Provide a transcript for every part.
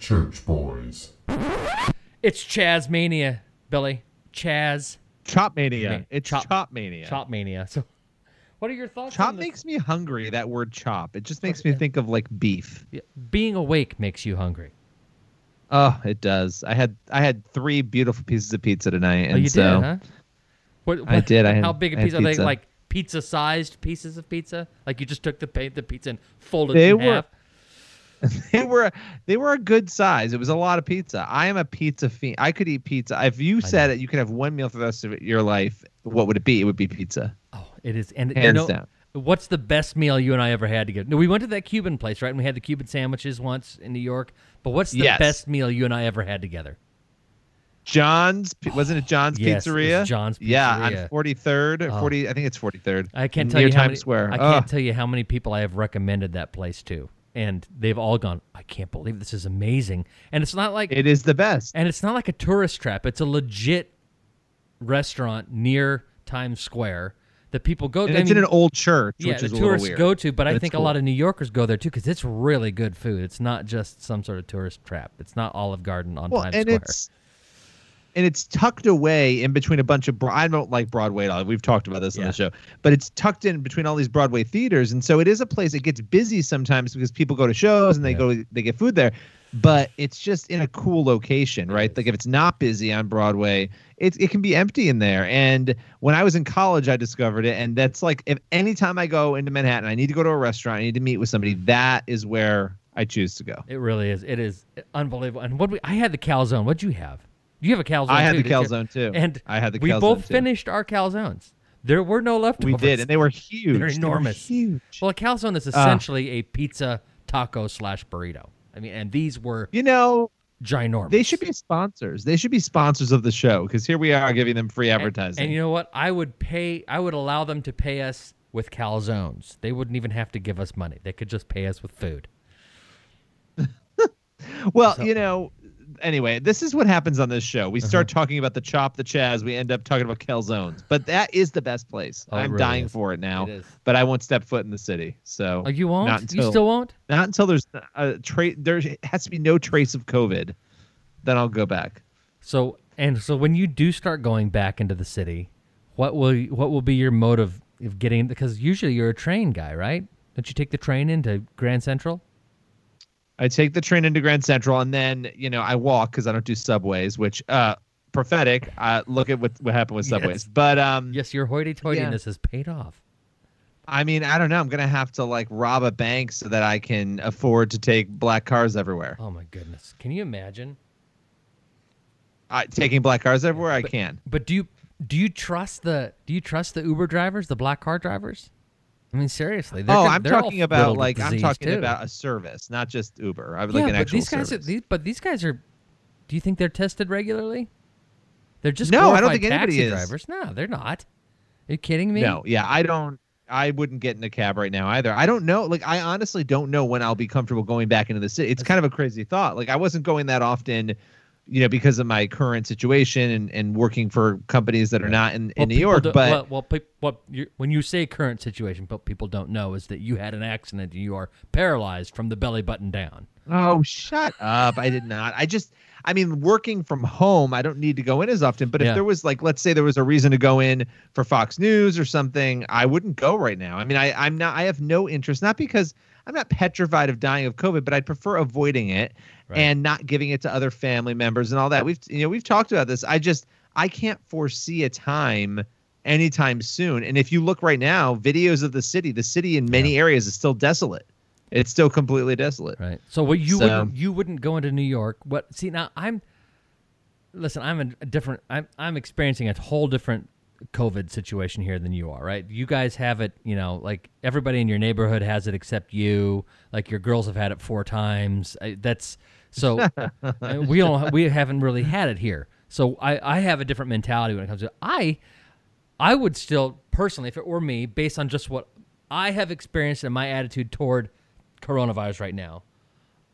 church boys. It's Chaz Mania, Billy. Chaz Chop mania. Ma- It's chop- chop, mania. Chop Mania. So, what are your thoughts? Chop on this? makes me hungry. That word chop. It just makes me think of like beef. Yeah, being awake makes you hungry. Oh, it does. I had I had three beautiful pieces of pizza tonight, oh, and oh, you so did, huh? What, I did. I had- how big a had piece are they? Like pizza-sized pieces of pizza? Like you just took the the pizza and folded They it in were- half? they were they were a good size. It was a lot of pizza. I am a pizza fiend. I could eat pizza. If you said it, you could have one meal for the rest of your life. What would it be? It would be pizza. Oh, it is. And you Hands know, down. what's the best meal you and I ever had together? No, we went to that Cuban place, right? And we had the Cuban sandwiches once in New York. But what's the Yes. best meal you and I ever had together? John's wasn't it John's Yes, it was Pizzeria? John's Yeah, Pizzeria. on Forty Third, Oh. Forty. I think it's Forty Third. I can't tell you how Times many, Square. I can't tell you how many people I have recommended that place to, and they've all gone. I can't believe this is amazing, and it's not like It is the best. and it's not like a tourist trap. It's a legit restaurant near Times Square that people go. And I it's in mean, an old church, yeah, which the is a little tourists go to, but I But it's think a lot of New Yorkers go there too because it's really good food. It's not just some sort of tourist trap. It's not Olive Garden on well, Times and Square. it's and it's tucked away in between a bunch of. Bro- I don't like Broadway at all. We've talked about this on the show, but it's tucked in between all these Broadway theaters, and so it is a place that gets busy sometimes because people go to shows and they Yeah. go they get food there. But it's just in a cool location, right? Like if it's not busy on Broadway, it it can be empty in there. And when I was in college, I discovered it, and that's like if anytime I go into Manhattan, I need to go to a restaurant, I need to meet with somebody. That is where I choose to go. It really is. It is unbelievable. And what we, I had the calzone. What'd you have? You have a calzone. I had too, the calzone too. And I had the we both too. finished our calzones. There were no leftovers. We did, and they were huge. They're They enormous. huge. Well, a calzone is uh. essentially a pizza taco slash burrito. I mean, and these were you know, ginormous. they should be sponsors. They should be sponsors of the show because here we are giving them free And- advertising. And, you know what? I would pay. I would allow them to pay us with calzones. They wouldn't even have to give us money. They could just pay us with food. well, so- you know, anyway, this is what happens on this show. We start Uh-huh. talking about the chop, the chaz. We end up talking about calzones, but that is the best place. Oh, I'm really dying is. for it now, It but I won't step foot in the city. So Oh, you won't? Not you still won't? not until there's a trace. There has to be no trace of COVID. Then I'll go back. So and so when you do start going back into the city, what will what will be your mode of, of getting? Because usually you're a train guy, right? Don't you take the train into Grand Central? I take the train into Grand Central, and then you know I walk because I don't do subways, which uh prophetic. Uh, look at what what happened with Yes. subways. But um, Yes, your hoity-toityness has paid off. I mean, I don't know. I'm gonna have to like rob a bank so that I can afford to take black cars everywhere. Oh my goodness! Can you imagine? I, taking black cars everywhere, I can. But do you do you trust the do you trust the Uber drivers, the black car drivers? I mean, seriously. they're Oh, I'm talking about like I'm talking too. about a service, not just Uber. I would yeah, like an but actual these guys, are, these, but these guys are. Do you think they're tested regularly? They're just No, I don't think anybody is. drivers. No, they're not. Are you kidding me? No, yeah, I don't. I wouldn't get in a cab right now either. I don't know. Like, I honestly don't know when I'll be comfortable going back into the city. It's kind of a crazy thought. Like, I wasn't going that often, you know, because of my current situation and, and working for companies that are not in, Well, in New York. don't- But well, well pe- what you when you say current situation, but people don't know is that you had an accident and you are paralyzed from the belly button down. oh, shut up! I did not. I just. I mean, working from home, I don't need to go in as often. But if Yeah. there was like, let's say there was a reason to go in for Fox News or something, I wouldn't go right now. I mean, I, I'm not. I have no interest. Not because I'm not petrified of dying of COVID, but I'd prefer avoiding it Right. and not giving it to other family members and all that. We've you know we've talked about this. I just I can't foresee a time anytime soon. And if you look right now, videos of the city, the city in many areas is still desolate. It's still completely desolate. Right. So what you So- wouldn't you wouldn't go into New York. What see now I'm listen, I'm a different I'm I'm experiencing a whole different COVID situation here than you are, right? You guys have it, you know, like everybody in your neighborhood has it except you. Like your girls have had it four times. I, that's so uh, we don't we haven't really had it here. So I I have a different mentality when it comes to I I would still personally, if it were me, based on just what I have experienced and my attitude toward coronavirus right now,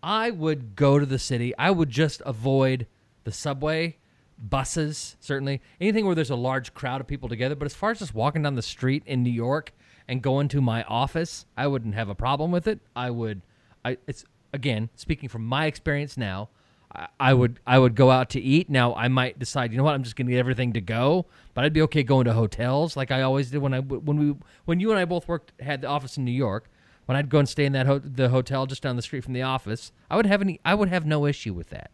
I would go to the city. I would just avoid the subway, buses, certainly anything where there's a large crowd of people together. But as far as just walking down the street in New York and going to my office, I wouldn't have a problem with it. I would. I it's again, speaking from my experience now, I, I would I would go out to eat. Now I might decide, you know what, I'm just to get everything to go, but I'd be okay going to hotels like I always did when I when we when you and I both worked had the office in New York. When I'd go and stay in that ho- the hotel just down the street from the office, I would have any I would have no issue with that.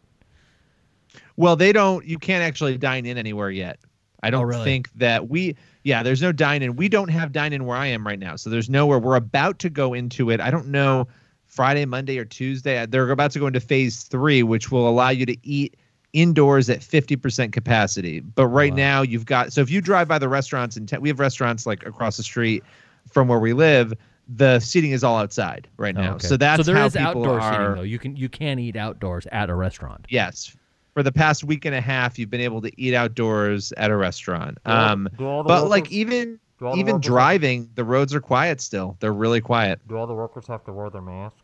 Well, they don't. You can't actually dine in anywhere yet. I oh, don't Oh, really? think that we. Yeah, there's no dine in. We don't have dine in where I am right now. So there's nowhere. We're about to go into it. I don't know Friday, Monday, or Tuesday. They're about to go into phase three, which will allow you to eat indoors at 50% capacity. But right Wow. now you've got. So if you drive by the restaurants and we have restaurants like across the street from where we live. The seating is all outside right oh, now. Oh, okay. So that's so there how is people outdoor are. seating though. You can you can eat outdoors at a restaurant. Yes. For the past week and a half, you've been able to eat outdoors at a restaurant. Do all- Um, do all the but like workers- even the even workers- driving, the roads are quiet still. They're really quiet. Do all the workers have to wear their masks?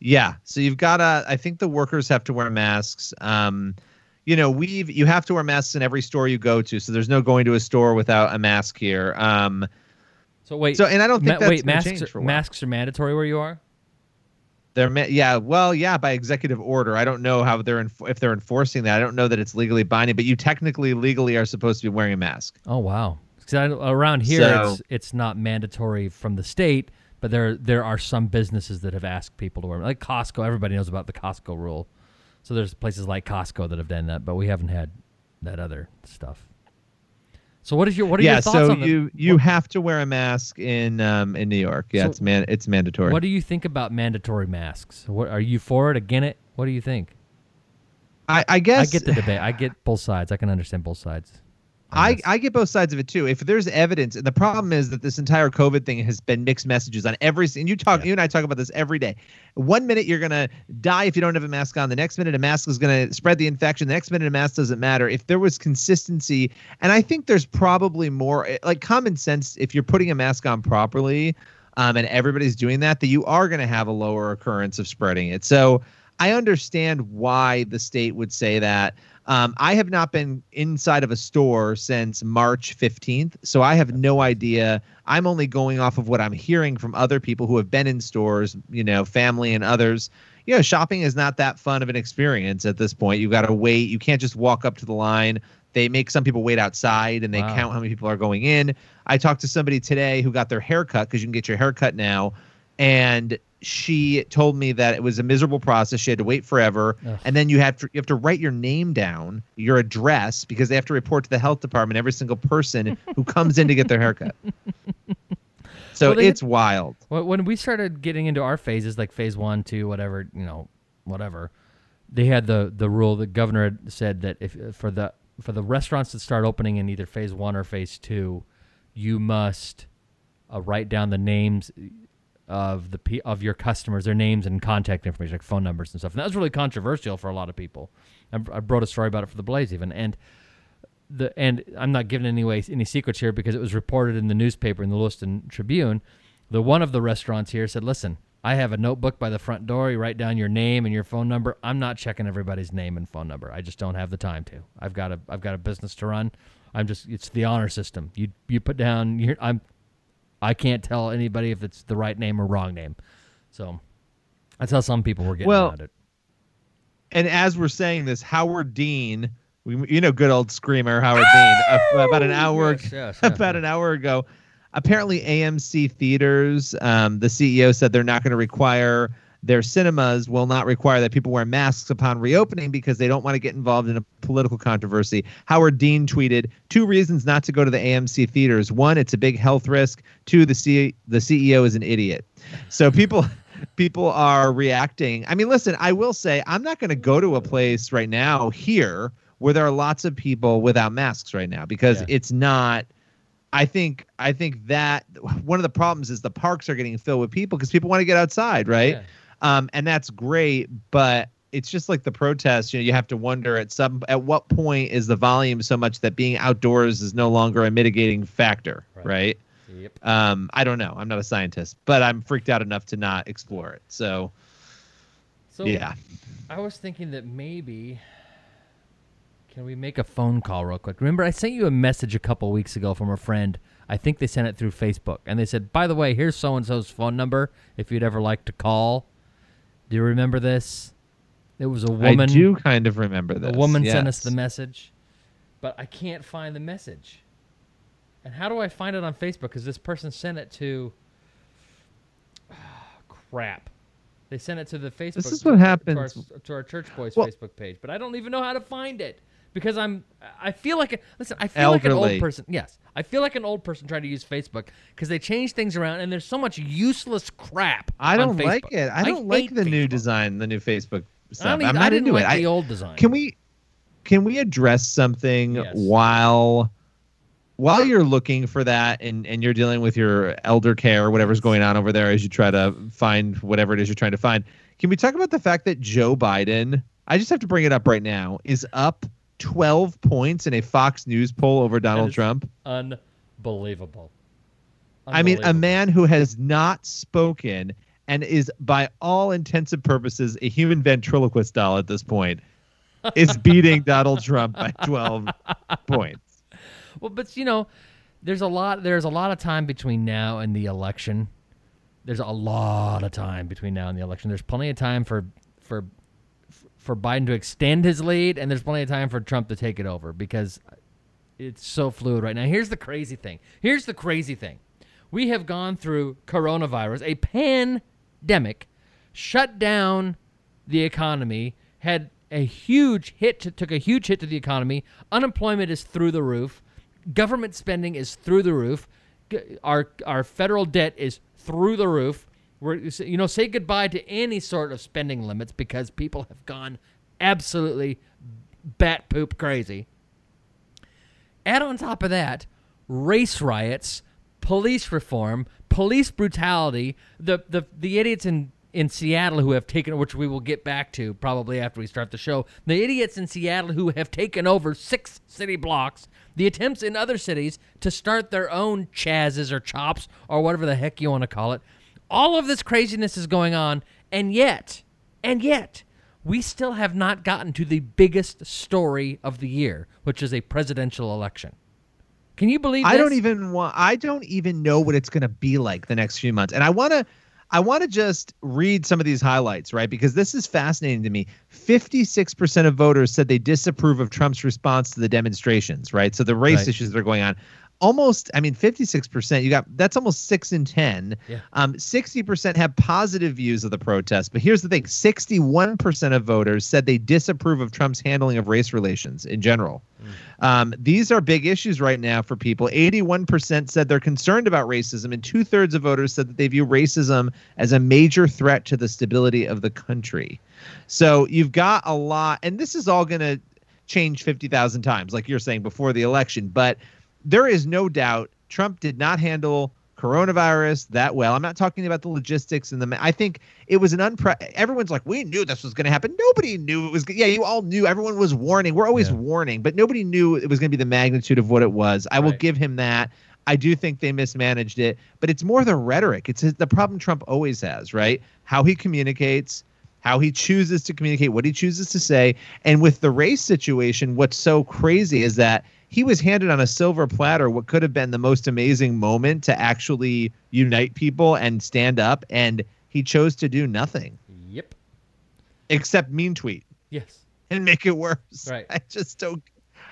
Yeah. So you've got to. I think the workers have to wear masks. Um, you know, we've you have to wear masks in every store you go to. So there's no going to a store without a mask here. Um, So wait, so and I don't think ma- that's wait, masks change are, for a masks are mandatory where you are. They're yeah, well, yeah, by executive order. I don't know how they're enf- if they're enforcing that. I don't know that it's legally binding, but you technically legally are supposed to be wearing a mask. Oh wow! 'Cause I, around here, So- it's it's not mandatory from the state, but there there are some businesses that have asked people to wear like Costco. Everybody knows about the Costco rule, so there's places like Costco that have done that, but we haven't had that other stuff. So what is your what are yeah, your thoughts so on the, you you what, have to wear a mask in um in New York. Yeah, So it's man it's mandatory. what do you think about mandatory masks? What are you for it, against it? What do you think? I I I get the debate. I get both sides. I can understand both sides. I. I get both sides of it too. If there's evidence, and the problem is that this entire COVID thing has been mixed messages on every. And you talk, Yeah. you and I talk about this every day. One minute you're gonna die if you don't have a mask on. The next minute a mask is gonna spread the infection. The next minute a mask doesn't matter. If there was consistency, and I think there's probably more eh, like common sense. If you're putting a mask on properly, um, and everybody's doing that, that you are gonna have a lower occurrence of spreading it. So I understand why the state would say that. Um, I have not been inside of a store since March 15th, so I have no idea. I'm only going off of what I'm hearing from other people who have been in stores, you know, family and others. You know, shopping is not that fun of an experience at this point. You've got to wait. You can't just walk up to the line. They make some people wait outside and they Wow. count how many people are going in. I talked to somebody today who got their hair cut because you can get your hair cut now. And she told me that it was a miserable process. She had to wait forever, Ugh. and then you have to you have to write your name down, your address, because they have to report to the health department every single person who comes in to get their haircut. So Well, it's wild. Well, when we started getting into our phases, like phase one, two, whatever, you know, whatever, they had the the rule. The governor had said that if for the for the restaurants that start opening in either phase one or phase two, you must uh, write down the names of the pe- of your customers, their names and contact information, like phone numbers and stuff. And that was really controversial for a lot of people. I, I wrote a story about it for the Blaze even, and the and I'm not giving any way any secrets here because it was reported in the newspaper in the Lewiston Tribune. The one of the restaurants here said, "Listen, I have a notebook by the front door. You write down your name and your phone number. I'm not checking everybody's name and phone number. I just don't have the time to. I've got a I've got a business to run. I'm just it's the honor system. You you put down your I'm I can't tell anybody if it's the right name or wrong name. So that's how some people were getting Well, around it. And as we're saying this, Howard Dean, we, you know, good old screamer Howard Dean, uh, about an hour Yes, yes, yes, about an hour ago. Apparently, AMC theaters, um, the CEO said they're not going to require their cinemas will not require that people wear masks upon reopening because they don't want to get involved in a political controversy. Howard Dean tweeted two reasons not to go to the AMC theaters. One, it's a big health risk. Two, the C- the CEO is an idiot. So people people are reacting. I mean, listen, I will say I'm not going to go to a place right now here where there are lots of people without masks right now because Yeah. it's not I think I think that one of the problems is the parks are getting filled with people because people want to get outside, right? Yeah. Um, and that's great, but it's just like the protests. You know, you have to wonder at some at what point is the volume so much that being outdoors is no longer a mitigating factor, Right. right? Yep. Um, I don't know. I'm not a scientist, but I'm freaked out enough to not explore it. So So yeah, I was thinking that maybe can we make a phone call real quick? Remember, I sent you a message a couple weeks ago from a friend. I think they sent it through Facebook, and they said, "By the way, here's so and so's phone number if you'd ever like to call." Do you remember this? It was a woman. I do kind of remember this. A woman sent us the message, but I can't find the message. And how do I find it on Facebook? Because this person sent it to. crap. They sent it to the Facebook. This is what happens. To our, to our Church Boys Well- Facebook page, but I don't even know how to find it because I'm. I feel like a, listen. I feel like an old person. Yes, I feel like an old person trying to use Facebook because they change things around and there's so much useless crap. I don't Facebook. like it. I don't like hate the new design, the new Facebook I, stuff. don't even, I'm I not didn't into like it. the I, old design. can we can we address something Yes. while while you're looking for that and and you're dealing with your elder care or whatever's going on over there as you try to find whatever it is you're trying to find can we talk about the fact that joe biden i just have to bring it up right now is up 12 points in a fox news poll over donald trump Unbelievable. I mean, a man who has not spoken and is, by all intents and purposes, a human ventriloquist doll at this point, is beating Donald Trump by 12 points. Well, but you know, there's a lot. There's a lot of time between now and the election. There's a lot of time between now and the election. There's plenty of time for for for Biden to extend his lead, and there's plenty of time for Trump to take it over because it's so fluid right now. Here's the crazy thing. Here's the crazy thing. We have gone through coronavirus, a pandemic, shut down the economy, had a huge hit, to, took a huge hit to the economy. Unemployment is through the roof. Government spending is through the roof. Our our federal debt is through the roof. We're you know say goodbye to any sort of spending limits because people have gone absolutely bat poop crazy. Add on top of that, race riots, police reform, police brutality, the the, the idiots in, in Seattle who have taken which we will get back to probably after we start the show. The idiots in Seattle who have taken over six city blocks, the attempts in other cities to start their own chazes or chops or whatever the heck you want to call it. All of this craziness is going on, and yet, and yet, we still have not gotten to the biggest story of the year, which is a presidential election. Can you believe I don't even want. I don't even know what it's going to be like the next few months, and I want to. I want to just read some of these highlights, right? Because this is fascinating to me. 56% of voters said they disapprove of Trump's response to the demonstrations, right? So the race Right. issues that are going on. Almost, I mean, 56%, you got that's almost six in 10. Yeah. Um, 60% have positive views of the protest. But here's the thing 61% of voters said they disapprove of Trump's handling of race relations in general. Um, these are big issues right now for people. 81% said they're concerned about racism, and two thirds of voters said that they view racism as a major threat to the stability of the country. So you've got a lot, and this is all going to change 50,000 times, like you're saying before the election. But there is no doubt Trump did not handle coronavirus that well. I'm not talking about the logistics and the. I think it was an unpre. Everyone's like, we knew this was going to happen. Nobody knew it was. Yeah, you all knew. Everyone was warning. We're always Yeah. warning, but nobody knew it was going to be the magnitude of what it was. I will give him that. I do think they mismanaged it, but it's more the rhetoric. It's the problem Trump always has, right? How he communicates, how he chooses to communicate, what he chooses to say. And with the race situation, what's so crazy is that he was handed on a silver platter what could have been the most amazing moment to actually unite people and stand up. And he chose to do nothing Yep. except mean tweet Yes. and make it worse. Right. I just don't.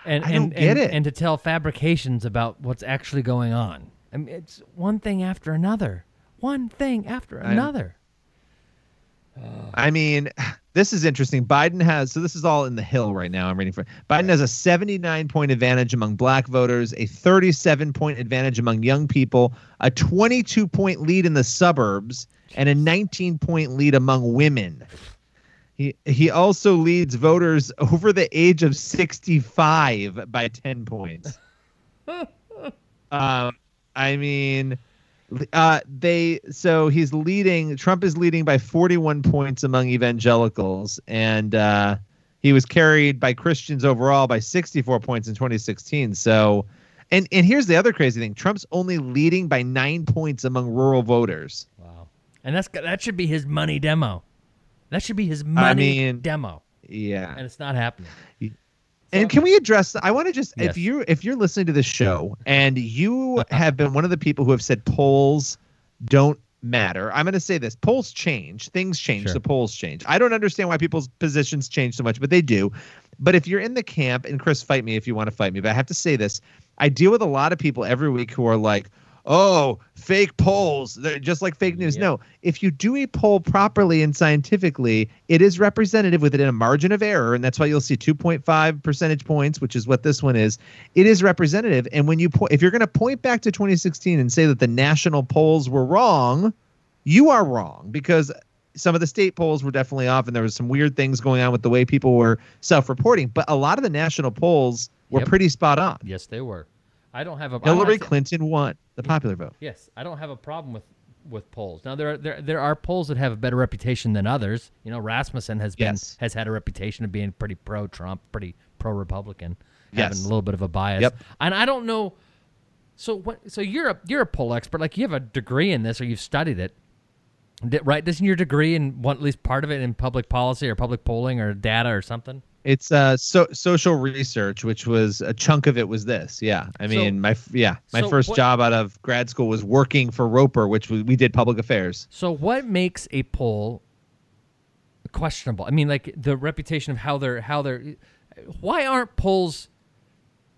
And I and, don't get and, it. and to tell fabrications about what's actually going on. I mean, it's one thing after another. One thing after I- another. I mean, this is interesting. Biden has so this is all in the Hill right now. I'm reading for Biden has a 79 point advantage among black voters, a 37 point advantage among young people, a 22 point lead in the suburbs, and a 19 point lead among women. He he also leads voters over the age of 65 by 10 points. um, I mean, uh, they so he's leading. Trump is leading by 41 points among evangelicals, and uh, he was carried by Christians overall by 64 points in 2016. So, and and here's the other crazy thing: Trump's only leading by nine points among rural voters. Wow. And that's that should be his money demo. That should be his money mean- demo. Yeah. And it's not happening. And can we address? I want to just Yes. if you if you're listening to this show and you have been one of the people who have said polls don't matter. I'm going to say this: polls change, things change, Sure. the polls change. I don't understand why people's positions change so much, but they do. But if you're in the camp, and Chris, fight me if you want to fight me, but I have to say this: I deal with a lot of people every week who are like, "Oh, fake polls, they're just like fake news." Yep. No, if you do a poll properly and scientifically, it is representative within a margin of error, and that's why you'll see 2.5 percentage points, which is what this one is. It is representative, and when you po- if you're going to point back to 2016 and say that the national polls were wrong, you are wrong because some of the state polls were definitely off, and there was some weird things going on with the way people were self-reporting. But a lot of the national polls were Yep. pretty spot on. Yes, they were. I don't have a. Hillary Clinton won the mm. popular vote. Yes, I don't have a problem with with polls. Now there are there there are polls that have a better reputation than others. You know, Rasmussen has been Yes. has had a reputation of being pretty pro Trump, pretty pro Republican, Yes. having a little bit of a bias. Yep. And I don't know. So what? So you're a you're a poll expert. Like you have a degree in this, or you've studied it, right? Doesn't your degree in one at least part of it in public policy or public polling or data or something? It's uh so social research, which was a chunk of it was this. Yeah, I So- mean my yeah my so first what- job out of grad school was working for Roper, which we, we did public affairs. So what makes a poll questionable? I mean, like the reputation of how they're how they're. Why aren't polls?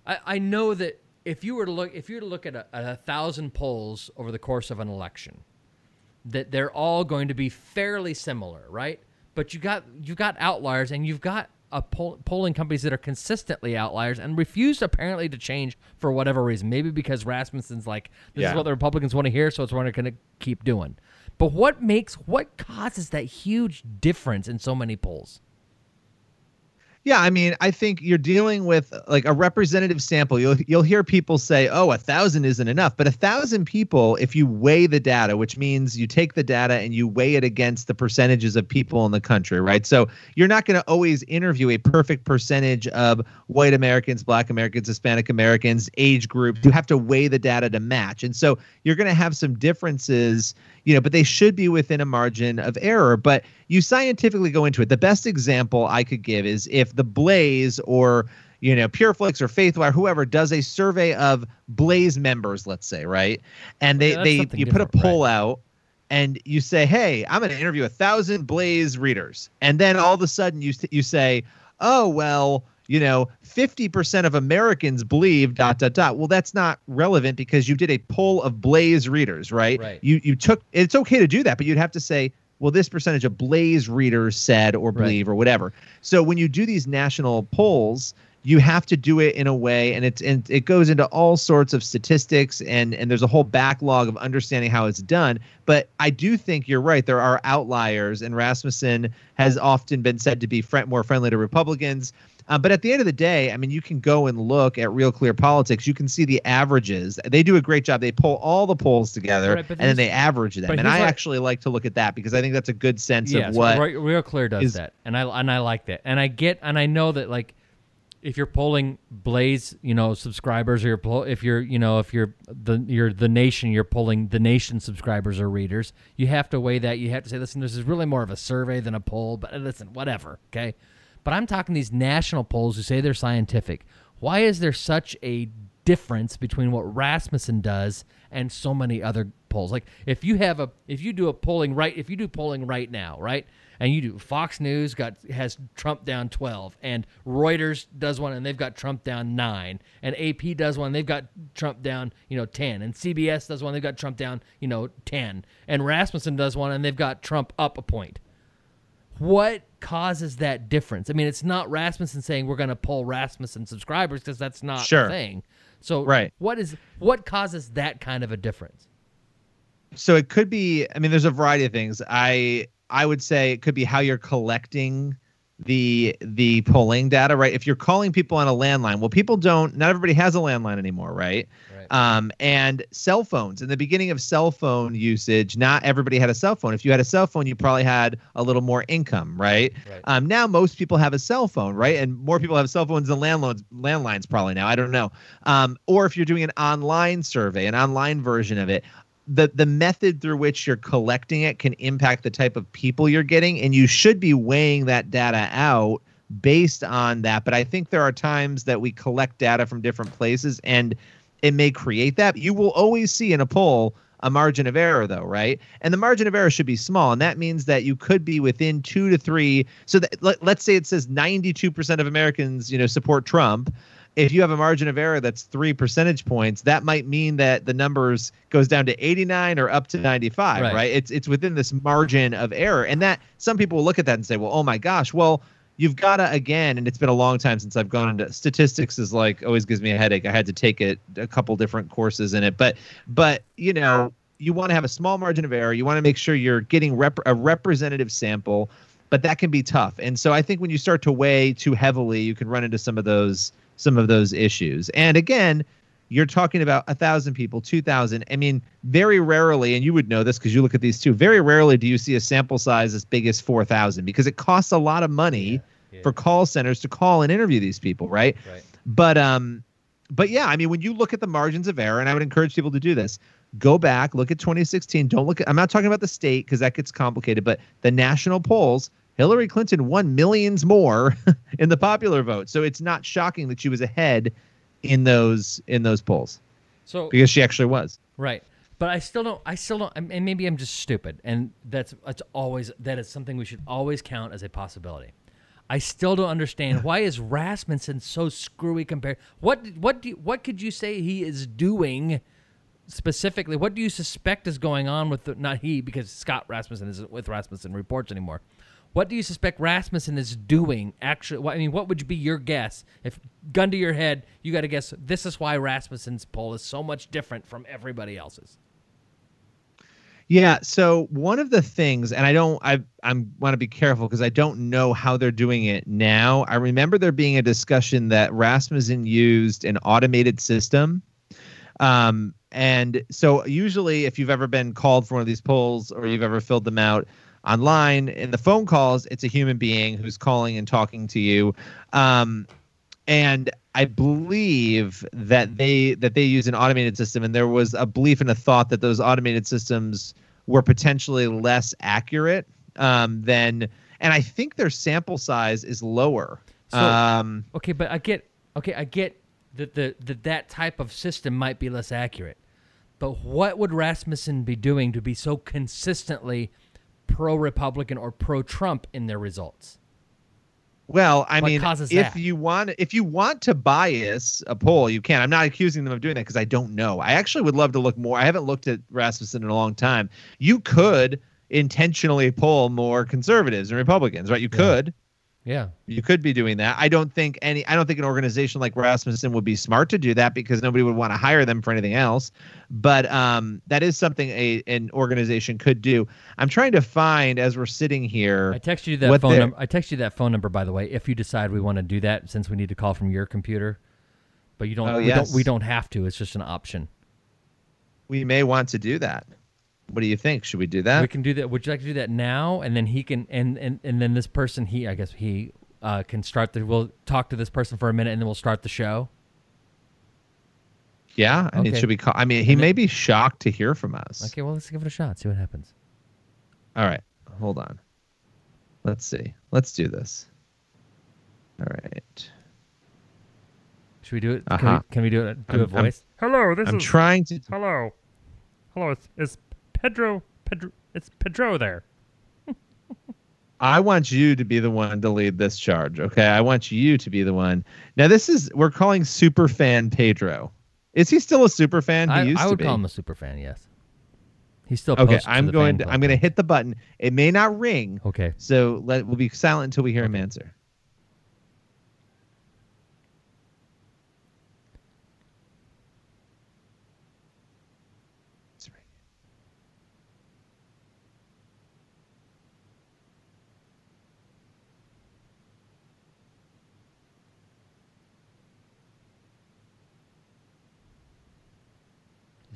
I, I know that if you were to look if you were to look at a, at a thousand polls over the course of an election, that they're all going to be fairly similar, right? But you got you got outliers, and you've got a poll, polling companies that are consistently outliers and refuse apparently to change for whatever reason. Maybe because Rasmussen's like, this is what the Republicans want to hear, so it's what they're going to keep doing. But what makes what causes that huge difference in so many polls? Yeah, I mean, I think you're dealing with uh, like a representative sample. You'll you'll hear people say, "Oh, a thousand isn't enough," but a thousand people, if you weigh the data, which means you take the data and you weigh it against the percentages of people in the country, right? So you're not going to always interview a perfect percentage of white Americans, Black Americans, Hispanic Americans, age groups. You have to weigh the data to match, and so you're going to have some differences you know, but they should be within a margin of error. But you scientifically go into it. The best example I could give is if the Blaze or you know PureFlix or FaithWire, whoever does a survey of Blaze members, let's say, right, and they Yeah, they you put a poll right. out. And you say, "Hey, I'm going to interview a thousand Blaze readers," and then all of a sudden you you say, "Oh well, you know, 50% of Americans believe dot dot dot. Well, that's not relevant because you did a poll of Blaze readers, right? Right. You you took it's okay to do that, but you'd have to say, well, this percentage of Blaze readers said or believe or whatever. So when you do these national polls, you have to do it in a way and it's and it goes into all sorts of statistics and and there's a whole backlog of understanding how it's done. But i do think you're right there are outliers and rasmussen has often been said to be more friendly to republicans uh, but at the end of the day, I mean, you can go and look at Real Clear Politics. You can see the averages. They do a great job. They pull all the polls together Right, and then they average them. And I what- actually like to look at that because I think that's a good sense yes, of what. Real, Real Clear does is- that, and I and I like that, and I get and I know that like if you're polling Blaze, you know, subscribers, or you're poll, if you're you know if you're the you're the nation, you're polling the nation subscribers or readers, you have to weigh that. You have to say, listen, this is really more of a survey than a poll, but uh, listen, whatever, okay. But I'm talking these national polls who say they're scientific. Why is there such a difference between what Rasmussen does and so many other polls? Like if you have a if you do a polling right if you do polling right now, right? And you do Fox News got has Trump down 12 and Reuters does one and they've got Trump down 9 and AP does one they've got Trump down, you know, 10 and CBS does one they've got Trump down, you know, 10 and Rasmussen does one and they've got Trump up a point what causes that difference? I mean, it's not Rasmussen saying we're going to pull Rasmussen subscribers because that's not Sure. the thing. So, Right. what is what causes that kind of a difference? so it could be i mean there's a variety of things i i would say it could be how you're collecting the the polling data right? If you're calling people on a landline well people don't not everybody has a landline anymore right? Right. um and cell phones in the beginning of cell phone usage not everybody had a cell phone. If you had a cell phone you probably had a little more income right, Right. um now most people have a cell phone right? And more people have cell phones than landlines landlines probably now i don't know. Um or if you're doing an online survey an online version of it the the method through which you're collecting it can impact the type of people you're getting and you should be weighing that data out based on that but i think there are times that we collect data from different places and it may create that you will always see in a poll a margin of error though, right? And the margin of error should be small, and that means that you could be within two to three. So that let, let's say it says 92% of Americans, you know, support Trump. If you have a margin of error that's three percentage points, that might mean that the numbers goes down to 89 or up to 95, Right. right? It's it's within this margin of error, and that some people will look at that and say, well, oh my gosh, well you've got to again and it's been a long time since i've gone into statistics is like always gives me a headache. I had to take it a couple different courses in it. But but you know you want to have a small margin of error. You want to make sure you're getting rep- a representative sample but that can be tough. And so i think when you start to weigh too heavily you can run into some of those some of those issues and again you're talking about a thousand people, two thousand. I mean, very rarely, and you would know this because you look at these two. Very rarely do you see a sample size as big as four thousand because it costs a lot of money Yeah. for call centers to call and interview these people, right? Right. But um, but yeah, I mean, when you look at the margins of error, and I would encourage people to do this. Go back, look at 2016. Don't look at. I'm not talking about the state because that gets complicated, but the national polls. Hillary Clinton won millions more in the popular vote, so it's not shocking that she was ahead in those in those polls So because she actually was. Right. But I still don't. I still don't. And maybe I'm just stupid, and that's that's always that is something we should always count as a possibility. I still don't understand why is Rasmussen so screwy compared. What what do you, what could you say he is doing specifically? What do you suspect is going on with the, not he because Scott Rasmussen isn't with Rasmussen Reports anymore. What do you suspect Rasmussen is doing? Actually, I mean, what would be your guess if gun to your head? You got to guess. This is why Rasmussen's poll is so much different from everybody else's. Yeah. So one of the things, and I don't, I I'm want to be careful because I don't know how they're doing it now. I remember there being a discussion that Rasmussen used an automated system. Um, and so usually, if you've ever been called for one of these polls or you've ever filled them out online in the phone calls, it's a human being who's calling and talking to you. Um, and I believe that they that they use an automated system, and there was a belief and a thought that those automated systems were potentially less accurate um, than, and I think their sample size is lower. So- um, Okay, but I get okay, I get that the that that type of system might be less accurate. But what would Rasmussen be doing to be so consistently pro Republican or pro Trump in their results? Well, I What mean, if that? you want if you want to bias a poll, you can. I'm not accusing them of doing that because I don't know. I actually would love to look more. I haven't looked at Rasmussen in a long time. You could intentionally poll more conservatives and Republicans, right? You could. Yeah. You could be doing that. I don't think any I don't think an organization like Rasmussen would be smart to do that because nobody would want to hire them for anything else. But um that is something a an organization could do. I'm trying to find as we're sitting here. I text you that phone number. I text you that phone number by the way if you decide we want to do that since we need to call from your computer. But you don't Oh, we yes. don't we don't have to. It's just an option. we may want to do that. What do you think? Should we do that? we can do that. Would you like to do that now? And then he can, and and and then this person, he, I guess he uh, can start the. We'll talk to this person for a minute, and then we'll start the show. Yeah, I mean, Okay. should we call? I mean, he then- may be shocked to hear from us. Okay, well, let's give it a shot. See what happens. All right, hold on. Let's see. Let's do this. All right. Should we do it? Uh-huh. Can, we, can we do it? Do I'm- a I'm- voice? Hello, this I'm is trying to. hello, hello. It's, it's Pedro. Pedro. It's Pedro there. I want you to be the one to lead this charge. Okay, I want you to be the one. Now, this is we're calling super fan Pedro. Is he still a super fan? He I, used I to would be. call him a super fan. Yes. He's still okay, I'm the going. To, I'm going to hit the button. It may not ring, Okay. so let we'll be silent until we hear him answer.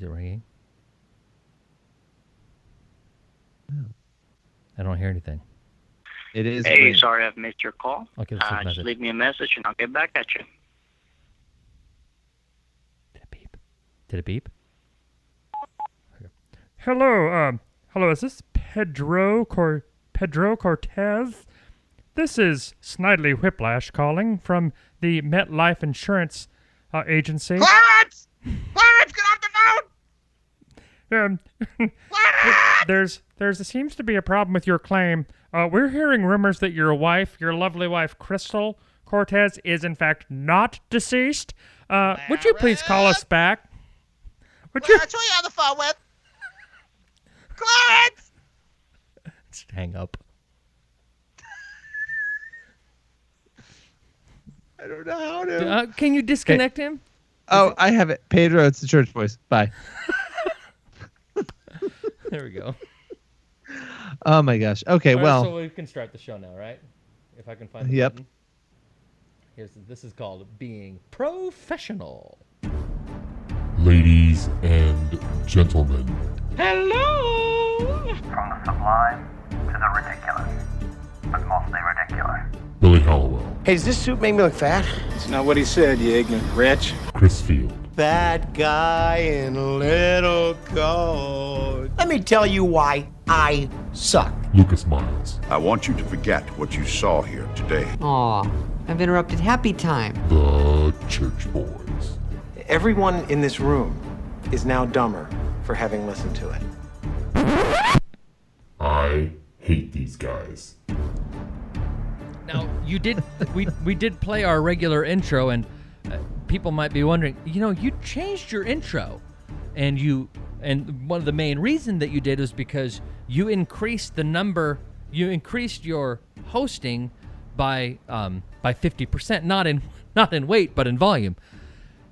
Is it ringing? No. I don't hear anything. It is. Hey, ringing. sorry I've missed your call. Okay, let's take Uh, just message. leave me a message and I'll get back at you. Did it beep? Did it beep? Hello, um, hello. Is this Pedro Cor Pedro Cortez? This is Snidely Whiplash calling from the MetLife Insurance uh, Agency. Clarence! Clarence, get off the phone! Um, there's there's seems to be a problem with your claim. Uh, we're hearing rumors that your wife, your lovely wife, Crystal Cortez, is in fact not deceased. Uh, would you please call us back? Would you? Clarence, who are you on the phone with? Clarence! Just hang up. I don't know how to. Uh, can you disconnect him? oh, I have it. Pedro, it's the church boys. Bye. There we go. Oh my gosh. Okay, All right, well, so we can start the show now, right? If I can find. The Yep. button. Here's this is called being professional. Ladies and gentlemen, Hello. From the sublime to the ridiculous, but mostly ridiculous. Billy Hallowell, Hey, does this suit make me look fat? It's not what he said, you ignorant wretch. Chris Field, Bad guy in little coat. Let me tell you why I suck. Lucas Miles, I want you to forget what you saw here today. Aw, I've interrupted happy time. The Church Boys. Everyone in this room is now dumber for having listened to it. I hate these guys. Now you did we we did play our regular intro, and uh, people might be wondering, you know, you changed your intro, and you and one of the main reason that you did was because you increased the number, you increased your hosting by um by fifty percent, not in not in weight but in volume,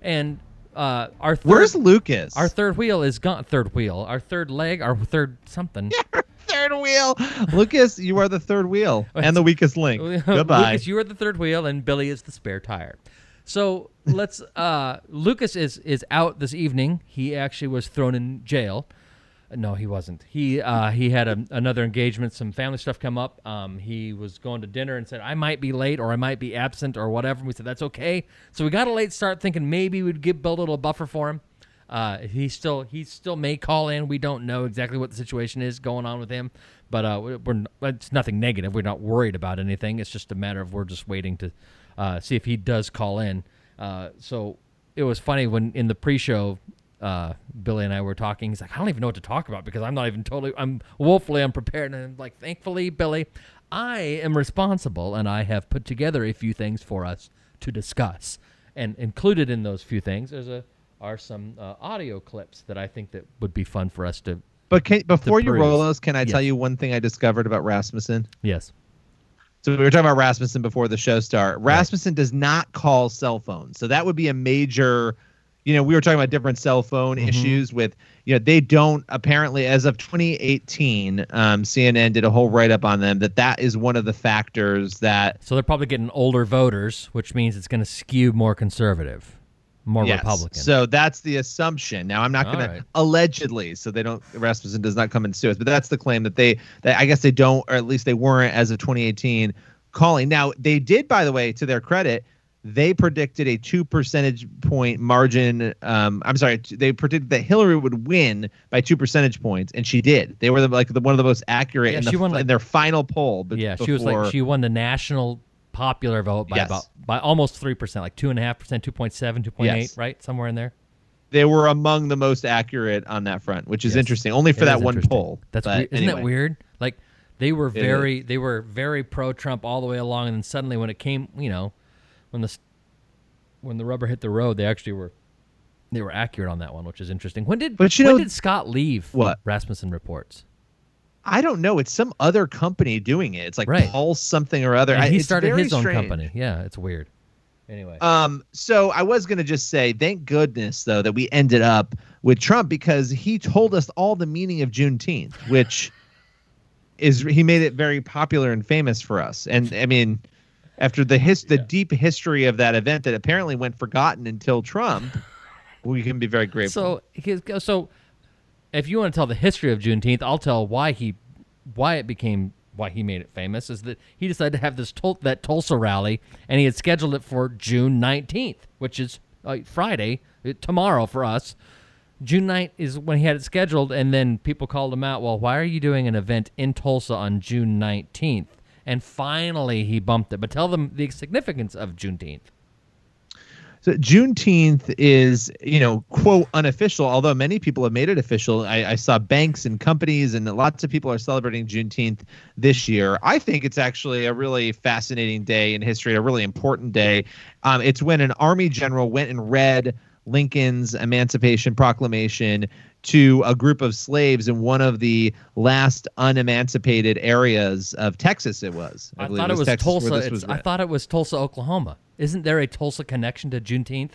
and uh our third, where's Lucas? our third wheel is gone. Third wheel, our third leg, our third something. third wheel. Lucas, you are the third wheel and the weakest link. Goodbye. Lucas, you are the third wheel, and Billy is the spare tire. So let's. Uh, Lucas is is out this evening. He actually was thrown in jail. No, he wasn't. He uh, he had a, another engagement, some family stuff come up. Um, he was going to dinner and said, "I might be late or I might be absent or whatever." And we said, "That's okay." So we got a late start, thinking maybe we'd build a little buffer for him. Uh, he still he still may call in. We don't know exactly what the situation is going on with him, but uh, we- we're it's nothing negative. We're not worried about anything. It's just a matter of we're just waiting to uh, see if he does call in. Uh, so it was funny when in the pre-show, uh, Billy and I were talking. He's like, I don't even know what to talk about because I'm not even totally. I'm woefully unprepared. And I'm like, thankfully, Billy, I am responsible and I have put together a few things for us to discuss. And included in those few things is a are some uh, audio clips that I think that would be fun for us to. but can, before you roll those, can I tell you one thing I discovered about Rasmussen? Yes. So we were talking about Rasmussen before the show start. Rasmussen does not call cell phones, so that would be a major. You know, we were talking about different cell phone Mm-hmm. issues with. You know, they don't apparently as of 2018. Um, CNN did a whole write up on them that that is one of the factors that So they're probably getting older voters, which means it's going to skew more conservative, more Yes. Republican. So that's the assumption. Now I'm not going right. to allegedly, so they don't Rasmussen does not come and sue us, but that's the claim that they that I guess they don't, or at least they weren't as of 2018 calling. Now they did, by the way, to their credit, they predicted a two percentage point margin. Um, I'm sorry, they predicted that Hillary would win by two percentage points, and she did. They were the, like the, one of the most accurate Yeah, in, the, she won, f- like- in their final poll. But yeah, she was like she won the national popular vote by Yes. about by almost three percent, like two and a half percent, 2.7, 2.8, Yes. right, somewhere in there. they were among the most accurate on that front, which is Yes. interesting. Only for It that one poll. That's But weird. isn't that weird? Like they were very they were very pro Trump all the way along, and then suddenly when it came, you know, when the when the rubber hit the road, they actually were they were accurate on that one, which is interesting. When did But you when know- did Scott leave? What? Rasmussen reports. I don't know. It's some other company doing it. It's like Right. Pulse something or other. And he it's started his own strange. company. Yeah, it's weird. Anyway, Um, so I was gonna just say, thank goodness though that we ended up with Trump because he told us all the meaning of Juneteenth, which is he made it very popular and famous for us. And I mean, after the his the deep history of that event that apparently went forgotten until Trump, we can be very grateful. So his, so if you want to tell the history of Juneteenth, I'll tell why he why it became why he made it famous is that he decided to have this that Tulsa rally and he had scheduled it for June 19th, which is uh, Friday, tomorrow for us. June 9th is when he had it scheduled and then people called him out, "Well, why are you doing an event in Tulsa on June 19th?" And finally he bumped it. But tell them the significance of Juneteenth. So Juneteenth is, you know, quote unofficial, although many people have made it official. I, I saw banks and companies and lots of people are celebrating Juneteenth this year. I think it's actually a really fascinating day in history, a really important day. Um, it's when an army general went and read Lincoln's Emancipation Proclamation to a group of slaves in one of the last unemancipated areas of Texas. It was. I, believe thought it was Texas Tulsa. was I thought it was Tulsa, Oklahoma. Isn't there a Tulsa connection to Juneteenth?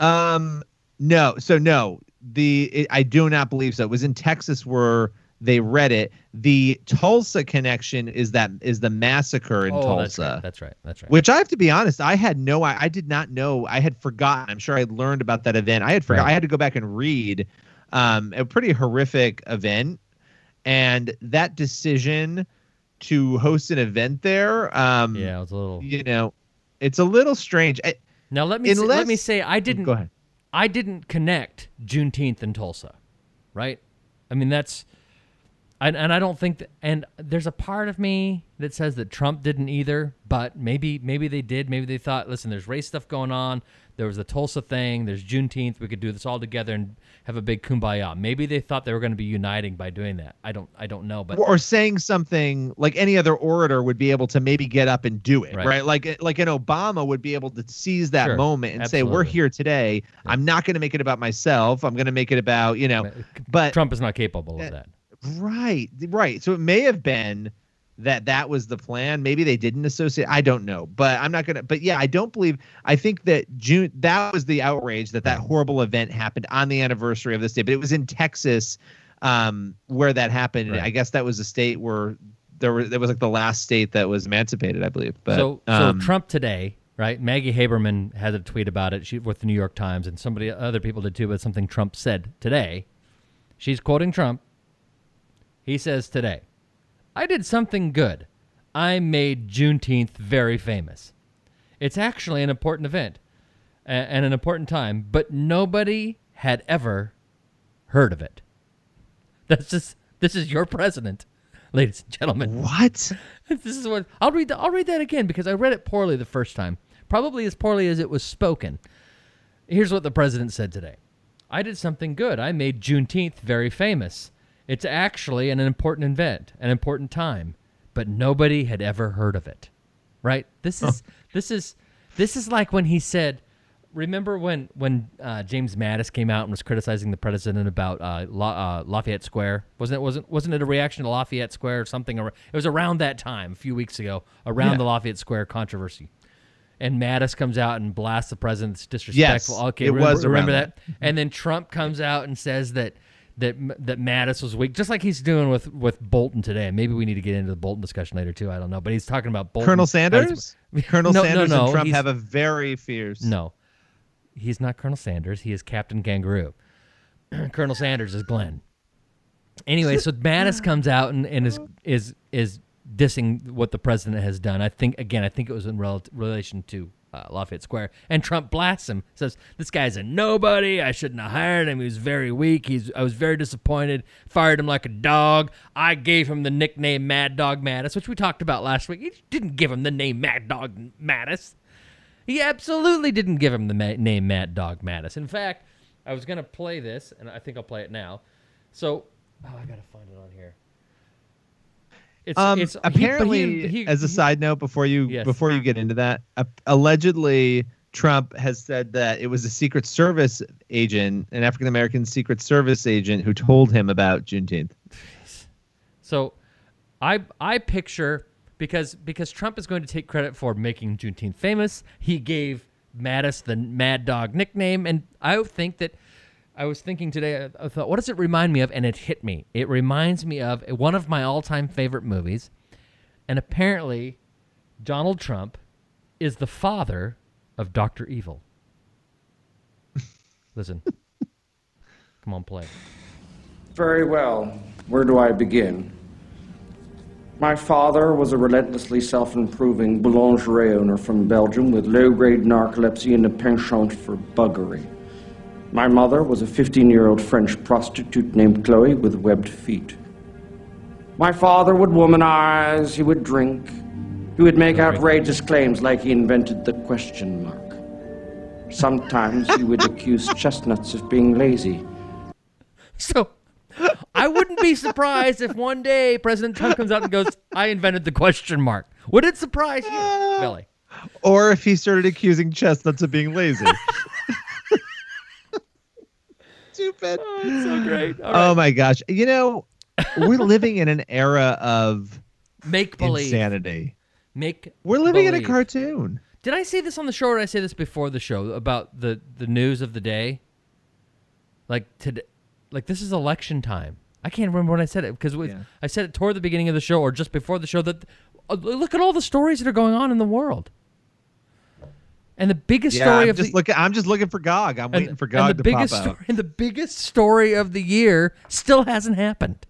Um, no. So no, the it, I do not believe so. It was in Texas where they read it. The Tulsa connection is that is the massacre in oh, that's Tulsa. right. That's right. That's right. Which I have to be honest, I had no, I, I did not know. I had forgotten. I'm sure I learned about that event. I had forgot. Right. I had to go back and read. Um, a pretty horrific event, and that decision to host an event there. Um, yeah, it was a little. you know, it's a little strange. I, Now let me say, let me say I didn't. Go ahead. I didn't connect Juneteenth and Tulsa, right? I mean that's, and and I don't think that. And there's a part of me that says that Trump didn't either, but maybe maybe they did. Maybe they thought, listen, there's race stuff going on. There was the Tulsa thing. There's Juneteenth. We could do this all together and have a big kumbaya. Maybe they thought they were going to be uniting by doing that. I don't I don't know, but or saying something like any other orator would be able to maybe get up and do it, Right. right? Like like an Obama would be able to seize that Sure, moment and say, "We're here today. I'm not going to make it about myself. I'm going to make it about you know." But Trump is not capable of uh, that. right, right. So it may have been that that was the plan. Maybe they didn't associate. I don't know, but I'm not gonna. But yeah, I don't believe. I think that June. That was the outrage that that horrible event happened on the anniversary of this day. But it was in Texas, um, where that happened. Right. I guess that was a state where there was. That was like the last state that was emancipated, I believe. But so, so um, Trump today, right? Maggie Haberman had a tweet about it she, with the New York Times, and somebody, other people did too. But something Trump said today. She's quoting Trump. He says today, "I did something good. I made Juneteenth very famous. It's actually an important event and an important time, but nobody had ever heard of it. That's just this is your president, ladies and gentlemen. What? this is what I'll read. The, I'll read that again because I read it poorly the first time, probably as poorly as it was spoken. Here's what the president said today: "I did something good. I made Juneteenth very famous. It's actually an important event, an important time, but nobody had ever heard of it. Right? This is this is this is like when he said." Remember when when uh, James Mattis came out and was criticizing the president about uh, La, uh, Lafayette Square? Wasn't it wasn't wasn't it a reaction to Lafayette Square or something? It was around that time, a few weeks ago, around Yeah. the Lafayette Square controversy. And Mattis comes out and blasts the president's disrespectful. Yes, okay, it remember, was remember around that. And then Trump comes out and says that that that Mattis was weak, just like he's doing with with Bolton today. Maybe we need to get into the Bolton discussion later too. I don't know, but he's talking about Bolton. Colonel how he's- Sanders? Colonel No, no, Sanders no, and Trump have a very fierce. no, he's not Colonel Sanders. He is Captain Kangaroo. Colonel Sanders is Glenn. Anyway, so Mattis comes out and, and is is is dissing what the president has done. I think again, I think it was in rel- relation to uh, Lafayette Square, and Trump blasts him. Says this guy's a nobody. I shouldn't have hired him. He was very weak. He's I was very disappointed. Fired him like a dog. I gave him the nickname Mad Dog Mattis, which we talked about last week. He didn't give him the name Mad Dog Mattis. He absolutely didn't give him the ma- name Mad Dog Mattis. In fact, I was gonna play this, and I think I'll play it now. So, oh, I gotta find it on here. It's, um, it's he- he- apparently, he- as a side note, before you Yes. before you get into that, uh, allegedly Trump has said that it was a Secret Service agent, an African American Secret Service agent, who told him about Juneteenth. So, I I picture because because Trump is going to take credit for making Juneteenth famous. He gave Mattis the Mad Dog nickname, and I think that I was thinking today. I- I thought, what does it remind me of? And it hit me. It reminds me of one of my all-time favorite movies, and apparently, Donald Trump is the father of Doctor Evil. Listen, come on, play. Very well. Where do I begin? My father was a relentlessly self improving boulangerie owner from Belgium with low grade narcolepsy and a penchant for buggery. My mother was a 15 year old French prostitute named Chloe with webbed feet. My father would womanize, he would drink, he would make outrageous claims like he invented the question mark. Sometimes he would accuse chestnuts of being lazy. So I wouldn't be surprised if one day President Trump comes out and goes, I invented the question mark. Would it surprise you, Billy? Or if he started accusing chestnuts of being lazy. Stupid. Oh, so great. All Oh my gosh. You know, we're living in an era of Make believe. insanity. Make We're living in a cartoon. Did I say this on the show or did I say this before the show about the, the news of the day? Like today, like this is election time. I can't remember when I said it because Yeah. I said it toward the beginning of the show or just before the show that uh, look at all the stories that are going on in the world. And the biggest Yeah, story I'm of just the looking. I'm just looking for Gog. I'm waiting for and Gog the to biggest pop out. story, and the biggest story of the year still hasn't happened.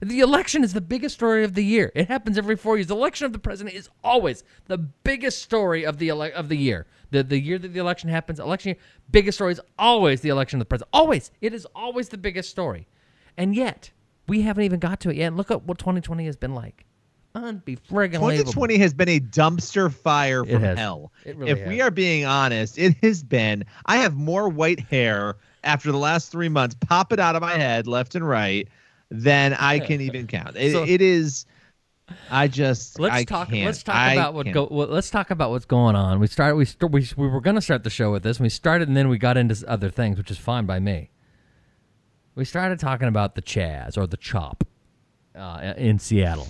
The election is the biggest story of the year. It happens every four years. The election of the president is always the biggest story of the ele- of the year. The the year that the election happens, election year, biggest story is always the election of the president. Always, it is always the biggest story, and yet we haven't even got to it yet. And look at what 2020 has been like. Unbefriggin' 2020 has been a dumpster fire It from has. hell. It really if we are being honest, it has been. I have more white hair after the last three months popping out of my head left and right than I can even count. It, So- it is. I just. Let's I talk. Can't, Let's talk I about what can't. go. Well, let's talk about what's going on. We started. We st- we, we were going to start the show with this. And we started, and then we got into other things, which is fine by me. We started talking about the Chaz or the Chop uh, in Seattle.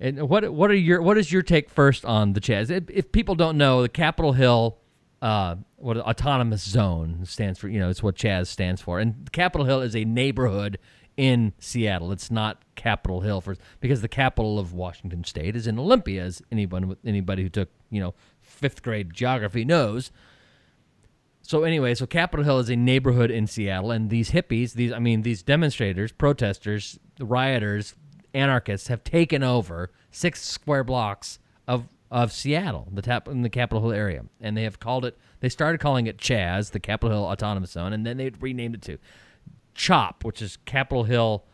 And what what are your what is your take first on the Chaz? If, people don't know, the Capitol Hill, uh, what autonomous zone stands for, you know, it's what Chaz stands for. And Capitol Hill is a neighborhood in Seattle. It's not Capitol Hill for because the capital of Washington State is in Olympia, as anyone anybody who took you know fifth grade geography knows. So anyway, so Capitol Hill is a neighborhood in Seattle, and these hippies, these I mean these demonstrators, protesters, rioters, anarchists have taken over six square blocks of of Seattle, the tap in the Capitol Hill area, and they have called it. They started calling it Chaz, the Capitol Hill Autonomous Zone, and then they renamed it to CHOP, which is Capitol Hill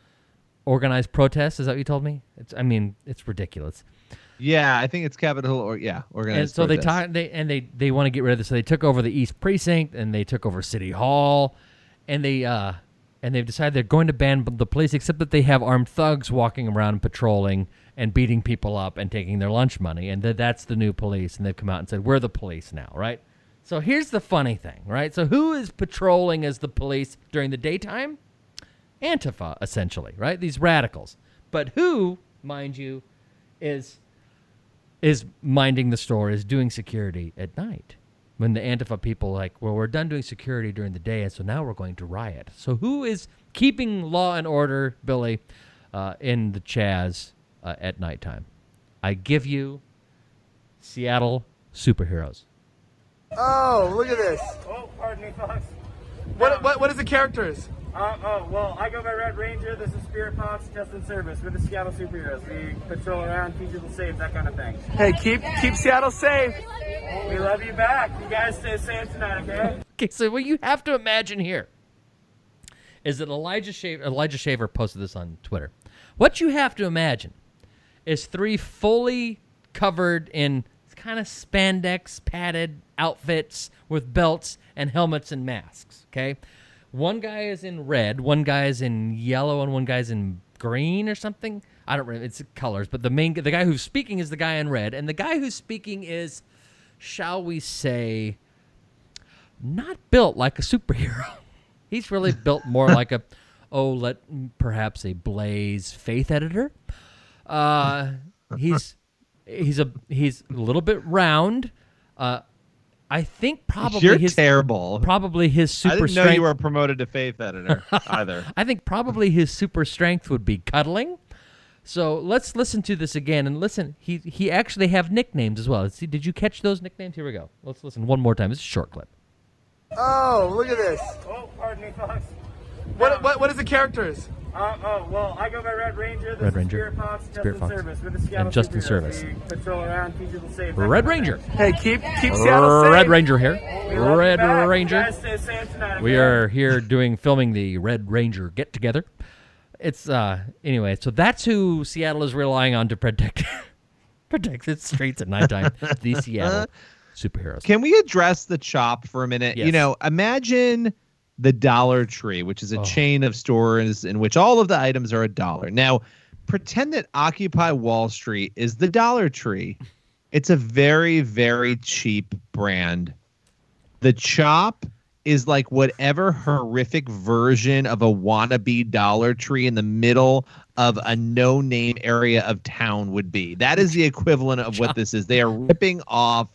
Organized Protest. Is that what you told me? It's I mean it's ridiculous. Yeah, I think it's Capitol Hill or yeah, organized. And so they talk, they and they they want to get rid of this. So they took over the East Precinct and they took over City Hall, and they uh and they've decided they're going to ban the police, except that they have armed thugs walking around patrolling and beating people up and taking their lunch money, and that that's the new police. And they've come out and said we're the police now, right? So here's the funny thing, right? So who is patrolling as the police during the daytime? Antifa, essentially, right? These radicals. But who, mind you, is is minding the store, is doing security at night. When the Antifa people like, well, we're done doing security during the day, and so now we're going to riot. So who is keeping law and order, Billy, uh, in the Chaz uh, at nighttime? I give you Seattle superheroes. Oh, look at this. Oh, pardon me, Fox. What, what, what is the characters? Uh, oh, well, I go by Red Ranger. This is Spirit Fox, Justin Service. We're the Seattle superheroes. We patrol around, keep people safe, that kind of thing. Hey, keep keep Seattle safe. We love you back. You guys stay safe tonight, okay? Okay, so what you have to imagine here is that Elijah Shaver, Elijah Shaver posted this on Twitter. What you have to imagine is three fully covered in kind of spandex padded outfits with belts and helmets and masks. Okay, one guy is in red, one guy is in yellow, and one guy's in green or something. I don't remember. It's colors, but the main the guy who's speaking is the guy in red, and the guy who's speaking is, shall we say, not built like a superhero. He's really built more like a, oh, let perhaps a Blaze Faith editor. Uh, he's he's a he's a little bit round. Uh, I think probably You're his terrible. Probably his super I didn't strength. know you were promoted to faith editor either. I think probably his super strength would be cuddling. So let's listen to this again and listen. He he actually have nicknames as well. Let's see, did you catch those nicknames? Here we go. Let's listen one more time. It's a short clip. Oh, look at this. Oh, pardon me, Fox. What, what, what is the characters? Uh, oh, well, I go by Red Ranger. This Red Ranger. Spirit Fox, just Spirit Fox. service. We're the Seattle And Justin Service. We patrol around, keep people safe. Red Ranger. Hey, keep keep Seattle safe. Red Ranger here. We love you Red Ranger. guys stay safe tonight, We are here doing filming the Red Ranger get together. It's uh anyway, so that's who Seattle is relying on to protect protect its streets at nighttime. the Seattle superheroes. Can we address the chop for a minute? You know, imagine the Dollar Tree, which is a Oh. chain of stores in which all of the items are a dollar. Now, pretend that Occupy Wall Street is the Dollar Tree. It's a very, very cheap brand. The chop is like whatever horrific version of a wannabe Dollar Tree in the middle of a no name area of town would be. That is the equivalent of what this is. They are ripping off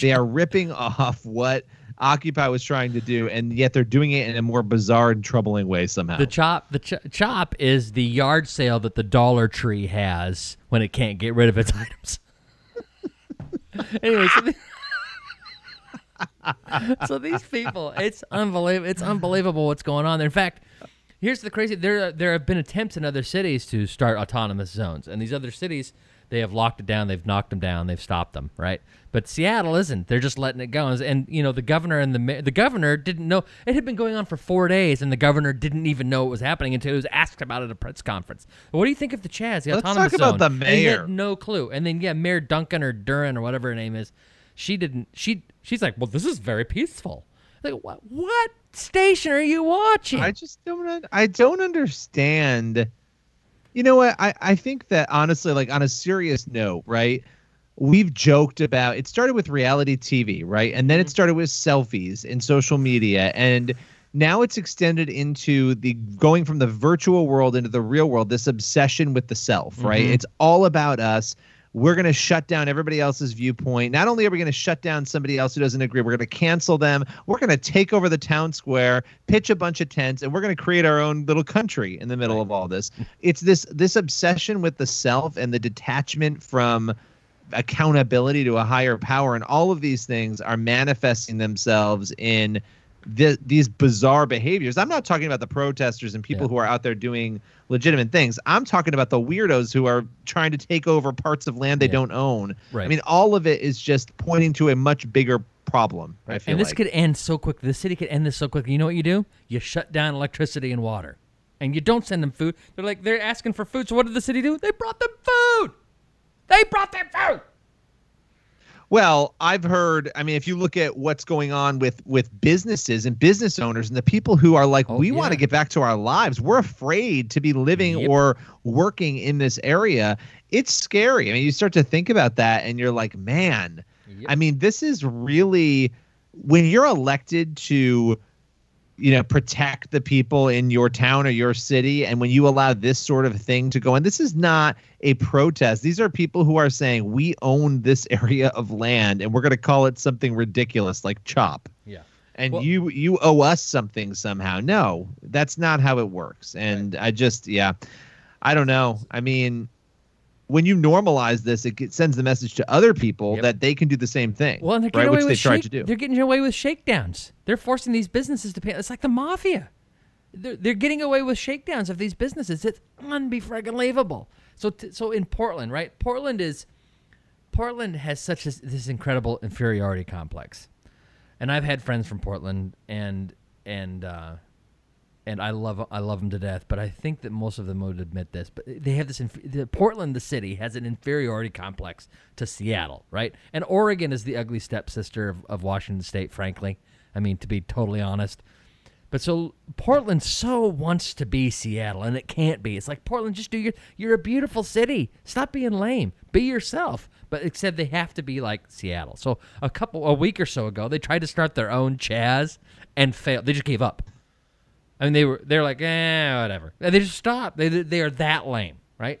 they are ripping off what Occupy was trying to do, and yet they're doing it in a more bizarre and troubling way somehow. The chop, the ch- chop is the yard sale that the Dollar Tree has when it can't get rid of its items. anyway, so, so these people, it's unbelievable. It's unbelievable what's going on there. In fact, here's the crazy: there there have been attempts in other cities to start autonomous zones, and these other cities they have locked it down, they've knocked them down, they've stopped them, right? But Seattle isn't. They're just letting it go, and, you know the governor and the the governor didn't know it had been going on for four days, and the governor didn't even know it was happening until he was asked about it at a press conference. What do you think of the Chaz, the Let's autonomous talk about zone? the And he had mayor. no clue. And then yeah, Mayor Duncan or Duran or whatever her name is, she didn't. She she's like, well, this is very peaceful. Like what? What station are you watching? I just don't. I don't understand. You know what? I I think that honestly, like on a serious note, right? We've joked about. It started with reality TV, right, and then it started with selfies and social media, and now it's extended into the going from the virtual world into the real world. This obsession with the self, right? Mhm. It's all about us. We're going to shut down everybody else's viewpoint. Not only are we going to shut down somebody else who doesn't agree, we're going to cancel them. We're going to take over the town square, pitch a bunch of tents, and we're going to create our own little country in the middle of all this. It's this this obsession with the self and the detachment from accountability to a higher power and all of these things are manifesting themselves in th- these bizarre behaviors. I'm not talking about the protesters and people who are out there doing legitimate things. I'm talking about the weirdos who are trying to take over parts of land they don't own. Right. I mean, all of it is just pointing to a much bigger problem. Feel and this like. could end so quick. The city could end this so quickly. You know what you do? You shut down electricity and water, and you don't send them food. They're like they're asking for food. So what did the city do? They brought them food. They brought them food. Well, I've heard. I mean, if you look at what's going on with with businesses and business owners and the people who are like, oh, we want to get back to our lives. We're afraid to be living or working in this area. It's scary. I mean, you start to think about that, and you're like, man. I mean, this is really when you're elected to you know protect the people in your town or your city. And when you allow this sort of thing to go and this is not a protest. These are people who are saying we own this area of land and we're going to call it something ridiculous like chop. Yeah. and you you owe us something somehow. No that's not how it works. And i just yeah i don't know. I mean when you normalize this it sends the message to other people that they can do the same thing Well, and they're right getting which away they with tried shake- to do They're getting away with shakedowns. They're forcing these businesses to pay. It's like the mafia. They're, they're getting away with shakedowns of these businesses. It's unbelievable. So, t- so in Portland, right? Portland is Portland has such this, this incredible inferiority complex, and I've had friends from Portland, and and uh, and I love I love them to death. But I think that most of them would admit this. But they have this. Inf- the Portland, the city, has an inferiority complex to Seattle, right? And Oregon is the ugly stepsister of, of Washington State. Frankly, I mean to be totally honest. But so Portland so wants to be Seattle, and it can't be. It's like Portland, just do your. You're a beautiful city. Stop being lame. Be yourself. But except they have to be like Seattle. So a couple, a week or so ago, they tried to start their own Chaz and failed. They just gave up. I mean, they were they're like, eh, whatever. And they just stopped. They they are that lame, right?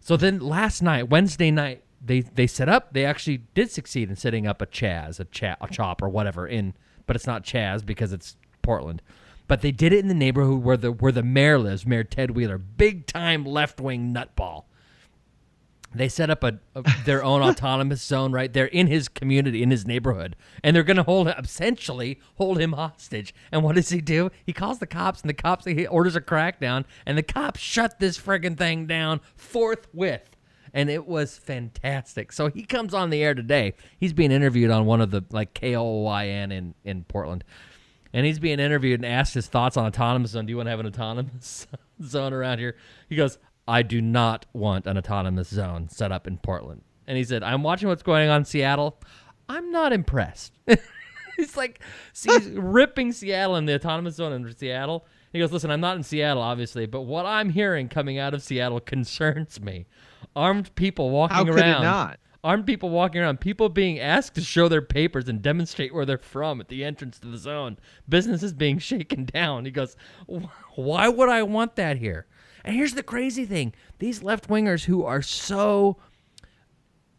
So then last night, Wednesday night, they they set up. They actually did succeed in setting up a Chaz, a chat, a chop, or whatever. In but it's not Chaz because it's Portland. But they did it in the neighborhood where the where the mayor lives, Mayor Ted Wheeler, big time left wing nutball. They set up a, a their own autonomous zone right there in his community, in his neighborhood, and they're going to hold essentially hold him hostage. And what does he do? He calls the cops, and the cops he orders a crackdown, and the cops shut this friggin' thing down forthwith. And it was fantastic. So he comes on the air today. He's being interviewed on one of the like KOIN in in Portland, and he's being interviewed and asked his thoughts on autonomous zone. Do you want to have an autonomous zone around here? He goes, I do not want an autonomous zone set up in Portland. And he said, I'm watching what's going on in Seattle. I'm not impressed. he's like, see, he's ripping Seattle and the autonomous zone in Seattle. He goes, listen, I'm not in Seattle, obviously, but what I'm hearing coming out of Seattle concerns me. Armed people walking How could it around. not? Armed people walking around. People being asked to show their papers and demonstrate where they're from at the entrance to the zone. Businesses being shaken down. He goes, why would I want that here? And here's the crazy thing: these left wingers who are so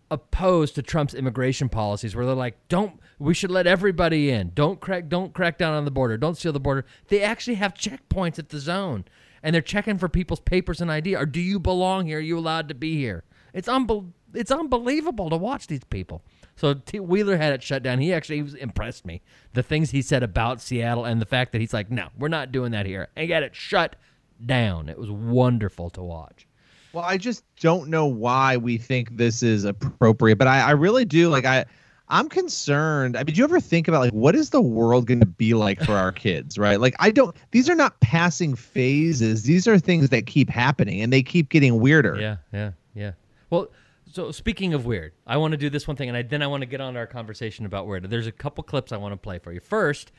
opposed to Trump's immigration policies where they're like don't we should let everybody in. Don't crack don't crack down on the border. Don't seal the border. They actually have checkpoints at the zone and they're checking for people's papers and ID or do you belong here? Are you allowed to be here? It's unbel- it's unbelievable to watch these people. So T- Wheeler had it shut down. He actually he was impressed me. The things he said about Seattle and the fact that he's like no we're not doing that here. And got it shut down it was wonderful to watch Well, I just don't know why we think this is appropriate, but I, I really do. Like, I, I'm concerned. I mean, do you ever think about like what is the world going to be like for our kids, right? Like, I don't. These are not passing phases. These are things that keep happening, and they keep getting weirder. Yeah, yeah, yeah. Well, so speaking of weird, I want to do this one thing, and I, then I want to get on to our conversation about weird. There's a couple clips I want to play for you. First,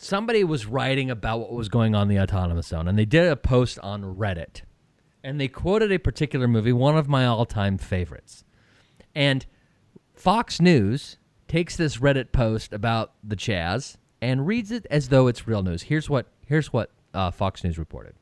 somebody was writing about what was going on in the autonomous zone, and they did a post on Reddit, and they quoted a particular movie, one of my all-time favorites, and Fox News takes this Reddit post about the Chaz and reads it as though it's real news. Here's what here's what uh, Fox News reported.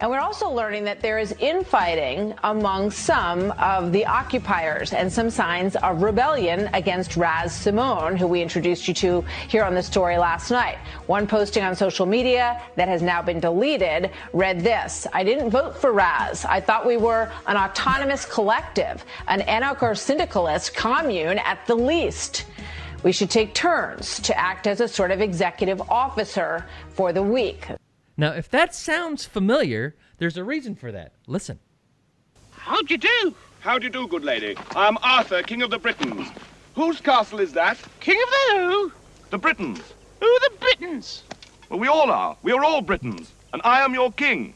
And we're also learning that there is infighting among some of the occupiers and some signs of rebellion against Raz Simone, who we introduced you to here on the story last night. One posting on social media that has now been deleted read this I didn't vote for Raz. I thought we were an autonomous collective, an anarcho syndicalist commune at the least. We should take turns to act as a sort of executive officer for the week. Now, if that sounds familiar, there's a reason for that. Listen. How do you do? How do you do, good lady? I am Arthur, King of the Britons. Whose castle is that? King of the who? The Britons. Who are the Britons? Well, we all are. We are all Britons. And I am your king.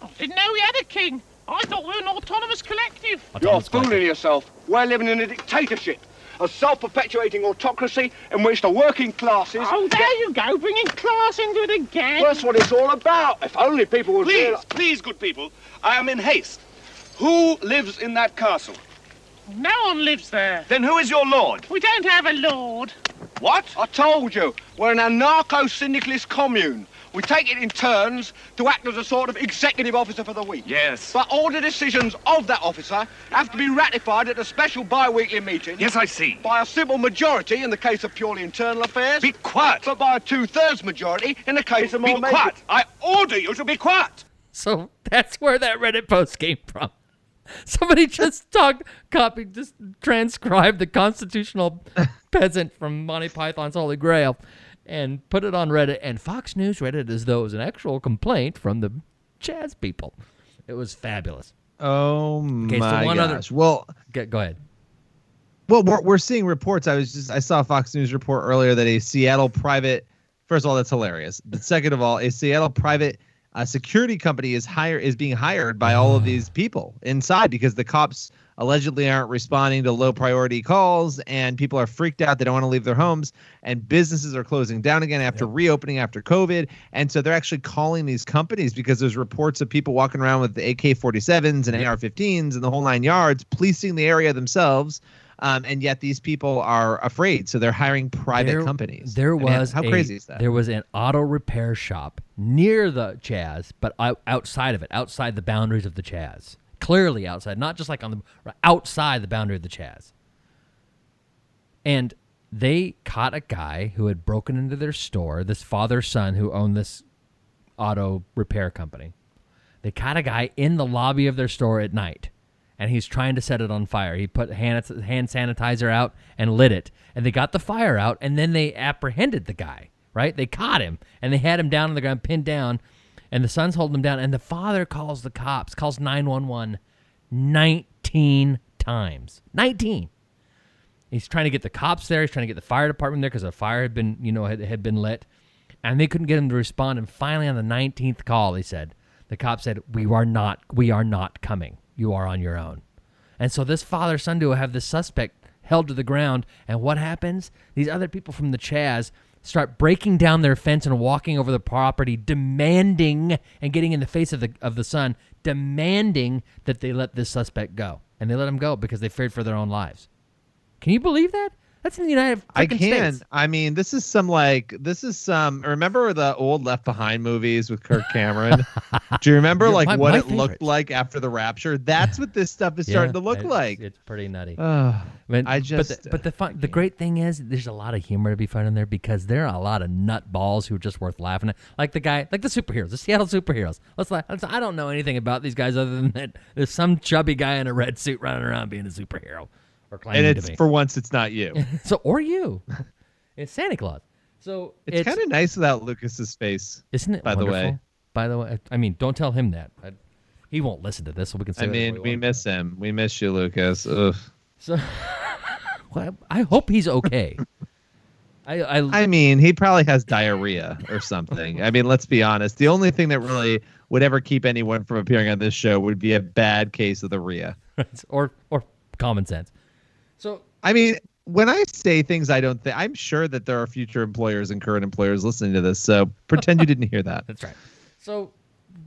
I didn't know we had a king. I thought we were an autonomous collective. You're fooling yourself. We're living in a dictatorship. A self-perpetuating autocracy in which the working classes... Oh, there you go, bringing class into it again. Well, that's what it's all about. If only people would... Please, realize- please, good people. I am in haste. Who lives in that castle? No one lives there. Then who is your lord? We don't have a lord. What? I told you. We're an anarcho-syndicalist commune. We take it in turns to act as a sort of executive officer for the week. Yes. But all the decisions of that officer have to be ratified at a special bi-weekly meeting. Yes, I see. By a simple majority in the case of purely internal affairs. Be quiet. But by a two-thirds majority in the case of Be more major- quiet. I order you to be quiet. So that's where that Reddit post came from. Somebody just talked, copied, just transcribed the constitutional peasant from Monty Python's Holy Grail and put it on Reddit. And Fox News read it as though it was an actual complaint from the Chaz people. It was fabulous. Oh Okay, so my one other- gosh. Well, Go, go ahead. Well, we're, we're seeing reports. I was just I saw a Fox News report earlier that a Seattle private. First of all, that's hilarious. But second of all, a Seattle private uh, security company is hire is being hired by all of these people inside because the cops allegedly aren't responding to low priority calls and people are freaked out. They don't want to leave their homes and businesses are closing down again after reopening after COVID. And so they're actually calling these companies because there's reports of people walking around with the AK-47s and AR-15s and the whole nine yards, policing the area themselves. Um, and yet these people are afraid, so they're hiring private There- companies. There I mean, was how a- crazy is that? There was an auto repair shop near the Chaz, but outside of it, outside the boundaries of the Chaz. Clearly outside, not just like on the outside the boundary of the Chaz. And they caught a guy who had broken into their store, this father son who owned this auto repair company. They caught a guy in the lobby of their store at night, and he's trying to set it on fire. He put hand, hand sanitizer out and lit it, and they got the fire out, and then they apprehended the guy. Right? They caught him, and they had him down on the ground, pinned down, and the son's holding him down, and the father calls the cops, calls nine one one, nineteen times, nineteen. He's trying to get the cops there. He's trying to get the fire department there because a fire had been, you know, had, had been lit, and they couldn't get him to respond. And finally, on the nineteenth call, he said, the cop said, "We are not, we are not coming. You are on your own." And so this father son duo have this suspect held to the ground. And what happens? These other people from the Chaz start breaking down their fence and walking over the property, demanding and getting in the face of the of the son, demanding that they let this suspect go. And they let him go because they feared for their own lives. Can you believe that? That's in the United States? I can. States. I mean, this is some like this is some. Remember the old Left Behind movies with Kirk Cameron? Do you remember like my- what my it looked like after the rapture? That's what this stuff is Yeah, starting to look it's- like. It's pretty nutty. Ugh, But, I but just the, but the fun, the great thing is there's a lot of humor to be found in there because there are a lot of nut balls who are just worth laughing at. Like the guy, like the superheroes, the Seattle superheroes. Let's laugh. let's- I don't know anything about these guys other than that there's some chubby guy in a red suit running around being a superhero or claiming and to it's be. for once it's not you. so or you, it's Santa Claus. So It's, kind of nice without Lucas's face, isn't it? By the way. By the way, I mean, don't tell him that. I, he won't listen to this, so we can say. I mean, we we want. miss him. We miss you, Lucas. Ugh. So, well, I hope he's okay. I, I, I mean, he probably has diarrhea or something. I mean, let's be honest. The only thing that really would ever keep anyone from appearing on this show would be a bad case of the rhea. or or common sense. So I mean, when I say things I don't think, I'm sure that there are future employers and current employers listening to this. So pretend you didn't hear that. That's right. So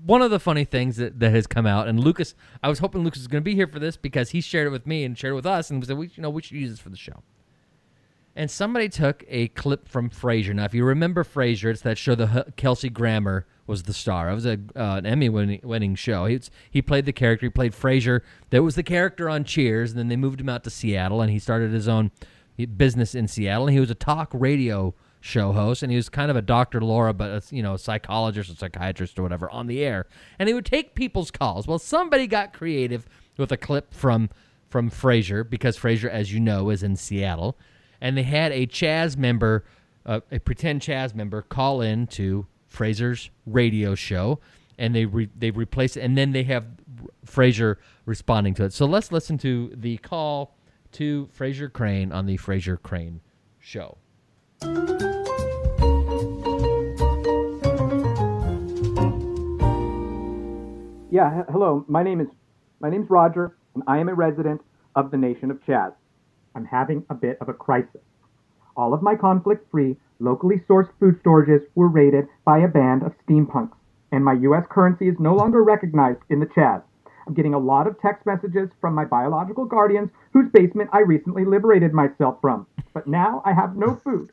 one of the funny things that, that has come out, and Lucas, I was hoping Lucas was going to be here for this because he shared it with me and shared it with us, and said, "We, you know, we should use this for the show." And somebody took a clip from Frasier. Now, if you remember Frasier, it's that show the H- Kelsey Grammer was the star. It was a uh, an Emmy winning, show. He was, he played the character. He played Frasier. That was the character on Cheers, and then they moved him out to Seattle, and he started his own business in Seattle. And he was a talk radio show host, and he was kind of a Dr. Laura, but a, you know, a psychologist or psychiatrist or whatever on the air. And he would take people's calls. Well, somebody got creative with a clip from from Frasier because Frasier, as you know, is in Seattle, and they had a Chaz member, uh, a pretend Chaz member, call in to Frasier's radio show, and they re- they replace it, and then they have Frasier responding to it. So let's listen to the call to Frasier Crane on the Frasier Crane show. Yeah, hello. My name is my name's Roger, and I am a resident of the nation of Chaz. I'm having a bit of a crisis. All of my conflict-free, locally sourced food storages were raided by a band of steampunks, and my U.S. currency is no longer recognized in the Chaz. I'm getting a lot of text messages from my biological guardians, whose basement I recently liberated myself from. But now I have no food,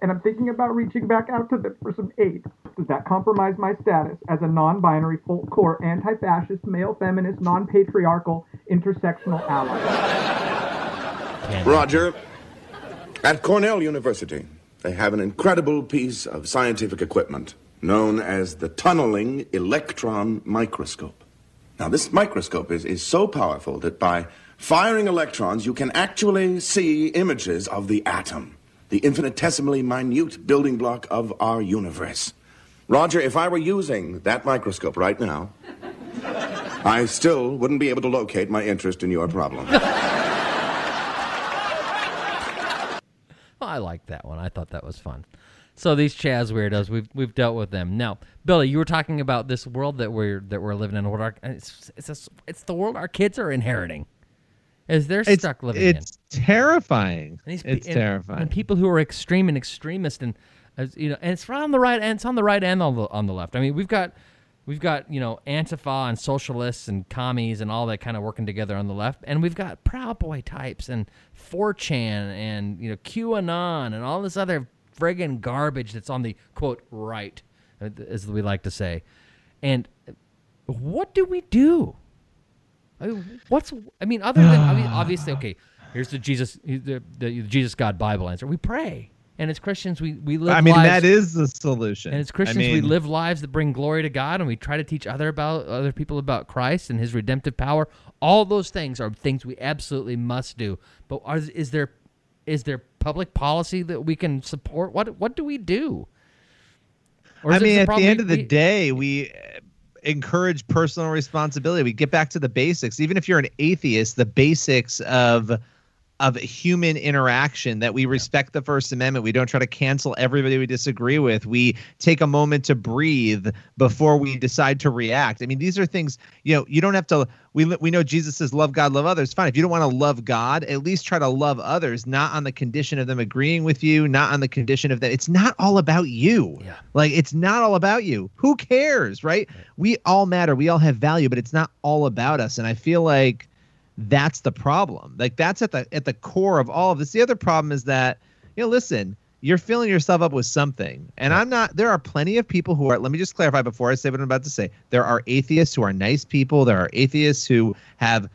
and I'm thinking about reaching back out to them for some aid. Does that compromise my status as a non-binary, full-core, anti-fascist, male feminist, non-patriarchal, intersectional ally? Roger, at Cornell University, they have an incredible piece of scientific equipment known as the tunneling electron microscope. Now, this microscope is, is so powerful that by firing electrons, you can actually see images of the atom, the infinitesimally minute building block of our universe. Roger, if I were using that microscope right now, I still wouldn't be able to locate my interest in your problem. I liked that one. I thought that was fun. So these Chaz weirdos, we've we've dealt with them. Now, Billy, you were talking about this world that we're that we're living in. What our it's it's a, it's the world our kids are inheriting. Is they're It's, stuck living it's terrifying. in. And these It's and- terrifying. And people who are extreme and extremist and as you know, and it's on the right and it's on the right and on the on the left. I mean, we've got we've got you know Antifa and socialists and commies and all that kind of working together on the left, and we've got Proud Boy types and 4chan and you know QAnon and all this other friggin' garbage that's on the quote right, uh, as we like to say. And what do we do? I mean, what's I mean, other than I mean, obviously, okay. Here's the Jesus, the, the Jesus God Bible answer. We pray, and as Christians, we we live. I mean, lives, that is the solution. and as I Christians, we live lives that bring glory to God, and we try to teach other about other people about Christ and His redemptive power. All those things are things we absolutely must do. But are, is there is there public policy that we can support? What what do we do? I mean, at the we- end of the we- day, we uh, encourage personal responsibility. We get back to the basics. Even if you're an atheist, the basics of of human interaction that we respect the first amendment. We don't try to cancel everybody we disagree with. We take a moment to breathe before we decide to react. I mean these are things you know you don't have to we we know jesus says love god love others. Fine. If you don't want to love god at least try to love others not on the condition of them agreeing with you not on the condition of that. It's not all about you. Yeah. like it's not all about you. Who cares right. We all matter. We all have value but it's not all about us. And i feel like that's the problem. Like that's at the at the core of all of this. The other problem is that, you know, listen, you're filling yourself up with something. And I'm not there are plenty of people who are let me just clarify before I say what I'm about to say. There are atheists who are nice people. There are atheists who have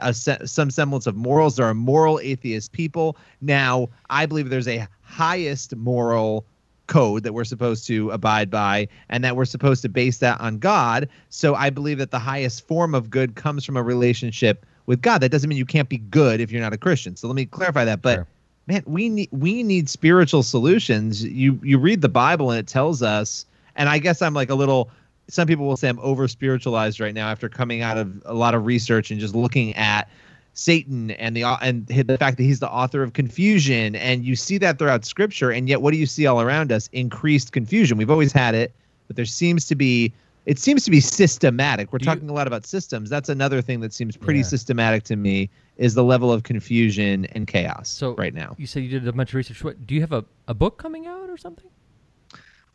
a, some semblance of morals. There are moral atheist people. Now, I believe there's a highest moral code that we're supposed to abide by and that we're supposed to base that on God. So I believe that the highest form of good comes from a relationship with God. That doesn't mean you can't be good if you're not a Christian. So let me clarify that. But sure. man, we need we need spiritual solutions. You you read the Bible and it tells us, and I guess I'm like a little some people will say I'm over spiritualized right now after coming out of a lot of research and just looking at Satan and the and the fact that he's the author of confusion and you see that throughout scripture and yet what do you see all around us increased confusion we've always had it but there seems to be it seems to be systematic. We're Do talking you, a lot about systems. That's another thing that seems pretty yeah. systematic to me is the level of confusion and chaos so right now. You said you did a bunch of research. What, do you have a, a book coming out or something?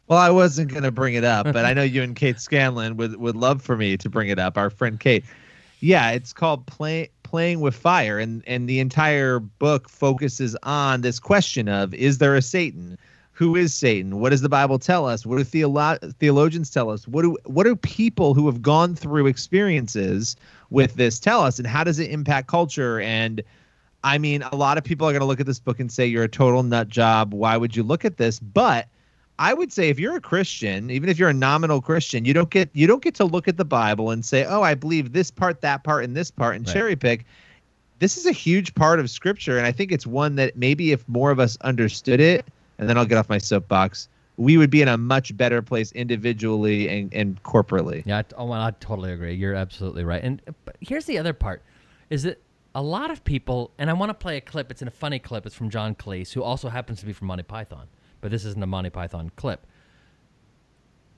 Well, I wasn't going to bring it up, but I know you and Kate Scanlon would, would love for me to bring it up. Our friend Kate. Yeah, it's called Play, Playing with Fire, and, and the entire book focuses on this question of is there a Satan? Who is Satan? What does the Bible tell us? What do theolo- theologians tell us? What do what do people who have gone through experiences with this tell us? And how does it impact culture? And I mean, a lot of people are going to look at this book and say you're a total nut job. Why would you look at this? But I would say if you're a Christian, even if you're a nominal Christian, you don't get you don't get to look at the Bible and say, "Oh, I believe this part, that part, and this part," and right. cherry pick. This is a huge part of Scripture, and I think it's one that maybe if more of us understood it and then I'll get off my soapbox. We would be in a much better place individually and, and corporately. Yeah, I, oh, I totally agree. You're absolutely right. And uh, but here's the other part: is that a lot of people, and I want to play a clip. It's in a funny clip. It's from John Cleese, who also happens to be from Monty Python, but this isn't a Monty Python clip.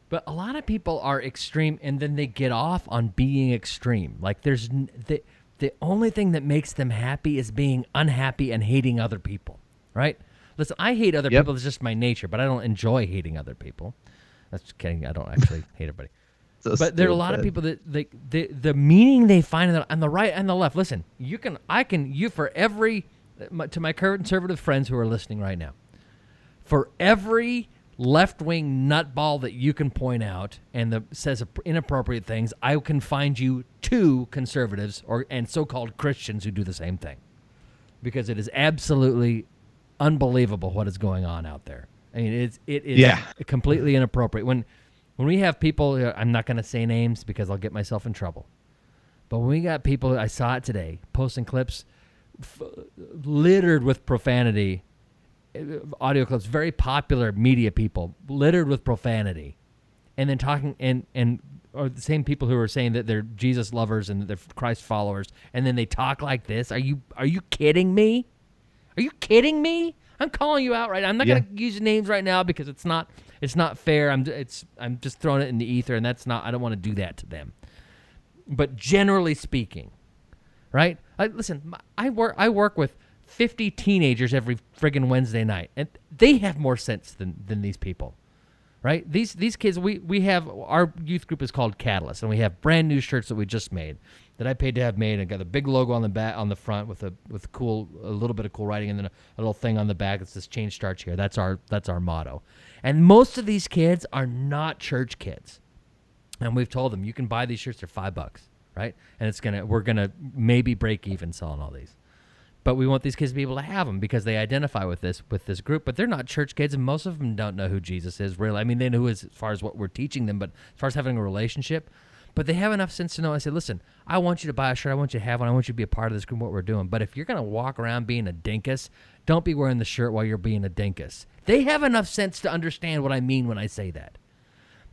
But a lot of people are extreme, and then they get off on being extreme. Like there's the the only thing that makes them happy is being unhappy and hating other people, right? Listen, I hate other yep. people. It's just my nature, but I don't enjoy hating other people. That's kidding. I don't actually hate everybody. So but stupid. there are a lot of people that they, they the meaning they find on the, on the right and the left. Listen, you can I can you for every uh, to my current conservative friends who are listening right now, for every left wing nutball that you can point out and that says inappropriate things, I can find you two conservatives or and so called Christians who do the same thing, because it is absolutely unbelievable what is going on out there. I mean, it's it is yeah. completely inappropriate when when we have people. I'm not going to say names because I'll get myself in trouble. But when we got people, I saw it today, posting clips f- littered with profanity, uh, audio clips, very popular media people, littered with profanity, and then talking and and or the same people who are saying that they're Jesus lovers and they're Christ followers, and then they talk like this. Are you are you kidding me? Are you kidding me? I'm calling you out right. Now. I'm not yeah. gonna use names right now because it's not it's not fair. I'm it's I'm just throwing it in the ether, and that's not. I don't want to do that to them. But generally speaking, right? I, listen, I work I work with 50 teenagers every friggin' Wednesday night, and they have more sense than than these people right? These these kids, we we have our youth group is called Catalyst, and we have brand new shirts that we just made that I paid to have made, and got a big logo on the back on the front with a with cool a little bit of cool writing, and then a, a little thing on the back that says "Change starts here." That's our that's our motto. And most of these kids are not church kids, and we've told them you can buy these shirts for five bucks, right? And it's gonna we're gonna maybe break even selling all these but we want these kids to be able to have them because they identify with this with this group but they're not church kids and most of them don't know who jesus is really i mean they know who is as far as what we're teaching them but as far as having a relationship but they have enough sense to know. I said listen i want you to buy a shirt. I want you to have one. I want you to be a part of this group what we're doing. But if you're going to walk around being a dinkus don't be wearing the shirt while you're being a dinkus. They have enough sense to understand what i mean when i say that.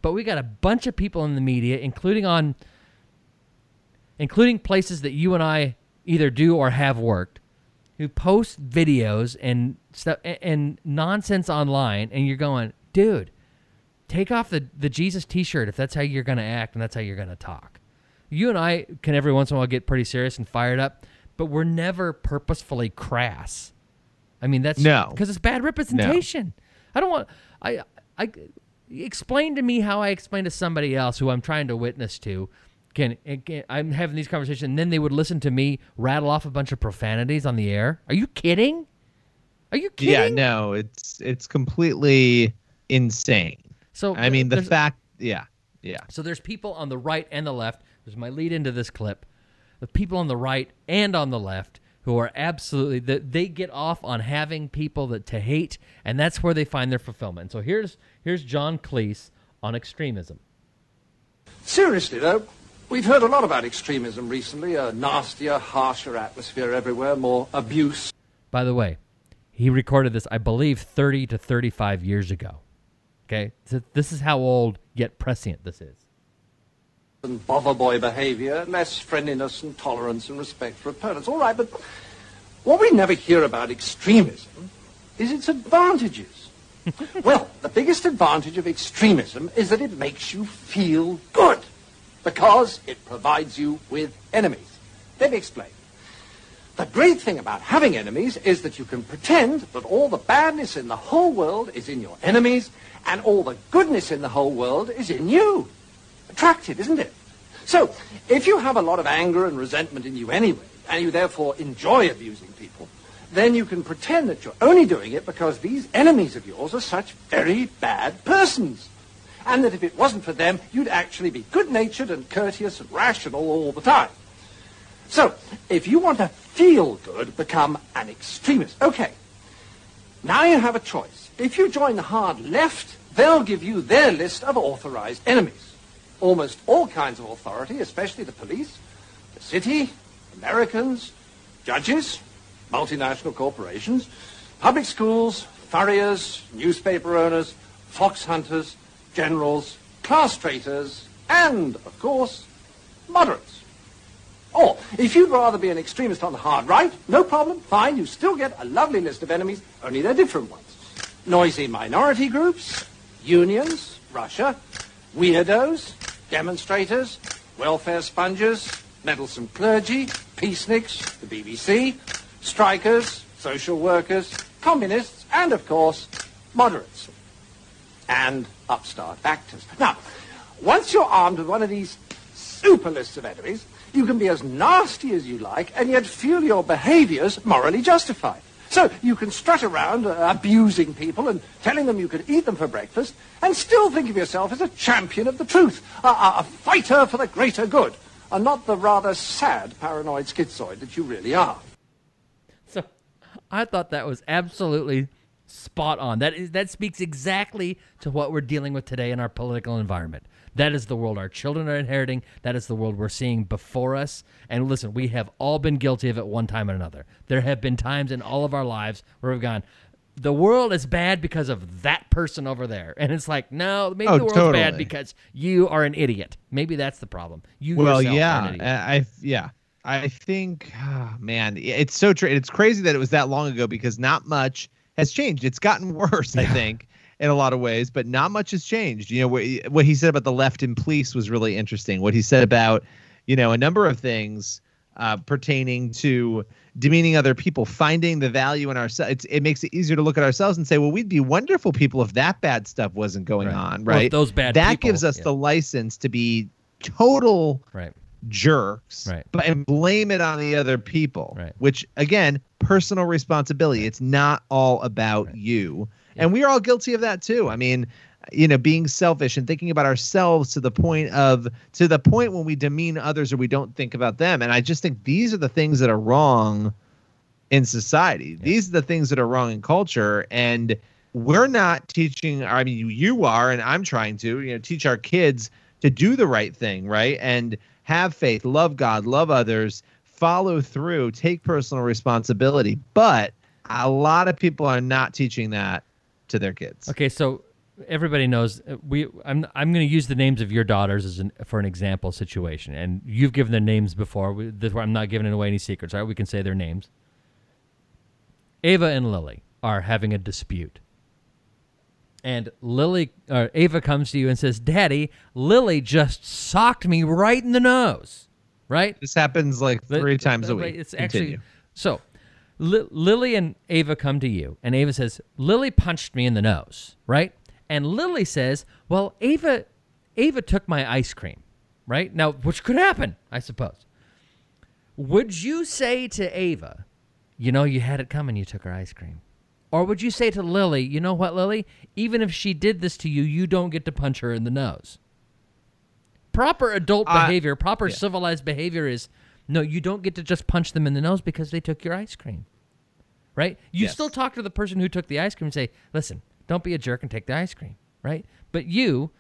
But we got a bunch of people in the media including on including places that you and i either do or have worked who post videos and stuff and, and nonsense online, and you're going, dude, take off the the Jesus T-shirt if that's how you're going to act and that's how you're going to talk. You and I can every once in a while get pretty serious and fired up, but we're never purposefully crass. I mean, that's No. because it's bad representation. I don't want I I explain to me how I explain to somebody else who I'm trying to witness to. Can, can I'm having these conversations, and then they would listen to me rattle off a bunch of profanities on the air? Are you kidding? Are you kidding? Yeah, no, it's it's completely insane. So I mean, the fact, yeah, yeah. So there's people on the right and the left. There's my lead into this clip. The people on the right and on the left who are absolutely that they get off on having people that to hate, and that's where they find their fulfillment. So here's here's John Cleese on extremism. Seriously, though, we've heard a lot about extremism recently. A nastier, harsher atmosphere everywhere, more abuse. By the way, he recorded this, I believe, 30 to 35 years ago. Okay, so this is how old yet prescient this is. and bovver boy behavior, less friendliness and tolerance and respect for opponents. All right, but what we never hear about extremism is its advantages. well, the biggest advantage of extremism is that it makes you feel good because it provides you with enemies. Let me explain. The great thing about having enemies is that you can pretend that all the badness in the whole world is in your enemies and all the goodness in the whole world is in you. Attractive, isn't it? So, if you have a lot of anger and resentment in you anyway, and you therefore enjoy abusing people, then you can pretend that you're only doing it because these enemies of yours are such very bad persons. And that if it wasn't for them, you'd actually be good-natured and courteous and rational all the time. So, if you want to feel good, become an extremist. Okay. Now you have a choice. If you join the hard left, they'll give you their list of authorized enemies. Almost all kinds of authority, especially the police, the city, Americans, judges, multinational corporations, public schools, furriers, newspaper owners, fox hunters, generals, class traitors, and, of course, moderates. Or, if you'd rather be an extremist on the hard right, no problem, fine, you still get a lovely list of enemies, only they're different ones. Noisy minority groups, unions, Russia, weirdos, demonstrators, welfare sponges, meddlesome clergy, peaceniks, the BBC, strikers, social workers, communists, and, of course, moderates. And upstart actors. Now, once you're armed with one of these super lists of enemies, you can be as nasty as you like and yet feel your behaviors morally justified. So you can strut around uh, abusing people and telling them you could eat them for breakfast and still think of yourself as a champion of the truth, a, a, a fighter for the greater good, and not the rather sad paranoid schizoid that you really are. So I thought that was absolutely spot on. That is that speaks exactly to what we're dealing with today in our political environment. That is the world our children are inheriting. That is the world we're seeing before us. And listen, we have all been guilty of it one time or another. There have been times in all of our lives where we've gone, the world is bad because of that person over there. And it's like, no, maybe Oh, the world's bad because you are an idiot. Maybe that's the problem. You well, yeah, an idiot. I, yeah, I think, ah, man, it's so true. It's crazy that it was that long ago because not much has changed. It's gotten worse, I think, in a lot of ways, but not much has changed. You know, what, what he said about the left and police was really interesting. What he said about, you know, a number of things uh, pertaining to demeaning other people, finding the value in ourselves. It makes it easier to look at ourselves and say, well, we'd be wonderful people if that bad stuff wasn't going Right. on, Well, right? those bad that people- gives us yeah. the license to be total right jerks Right. but and blame it on the other people Right. which again personal responsibility it's not all about you and we're all guilty of that too. I mean you know being selfish and thinking about ourselves to the point of to the point when we demean others or we don't think about them. And i just think these are the things that are wrong in society. These are the things that are wrong in culture. And we're not teaching i mean you, you are and i'm trying to you know teach our kids to do the right thing right? And have faith love god love others follow through take personal responsibility. But a lot of people are not teaching that to their kids Okay, so everybody knows uh, we. I'm I'm going to use the names of your daughters as an for an example situation, and you've given their names before. We, this, why I'm not giving away any secrets. All right, we can say their names. Ava and Lily are having a dispute. And Lily or Ava comes to you and says, "Daddy, Lily just socked me right in the nose." Right? This happens like three times a week. It's Continue. actually so. Li- Lily and Ava come to you, and Ava says, "Lily punched me in the nose." Right? And Lily says, "Well, Ava, Ava took my ice cream." Right now, which could happen, I suppose. Would you say to Ava, "You know, you had it coming. You took her ice cream," or would you say to Lily, "You know what, Lily? Even if she did this to you, you don't get to punch her in the nose." Proper adult Uh, behavior, proper yeah. civilized behavior is no, you don't get to just punch them in the nose because they took your ice cream. Right? You Yes. still talk to the person who took the ice cream and say, listen, don't be a jerk and take the ice cream. Right? But you,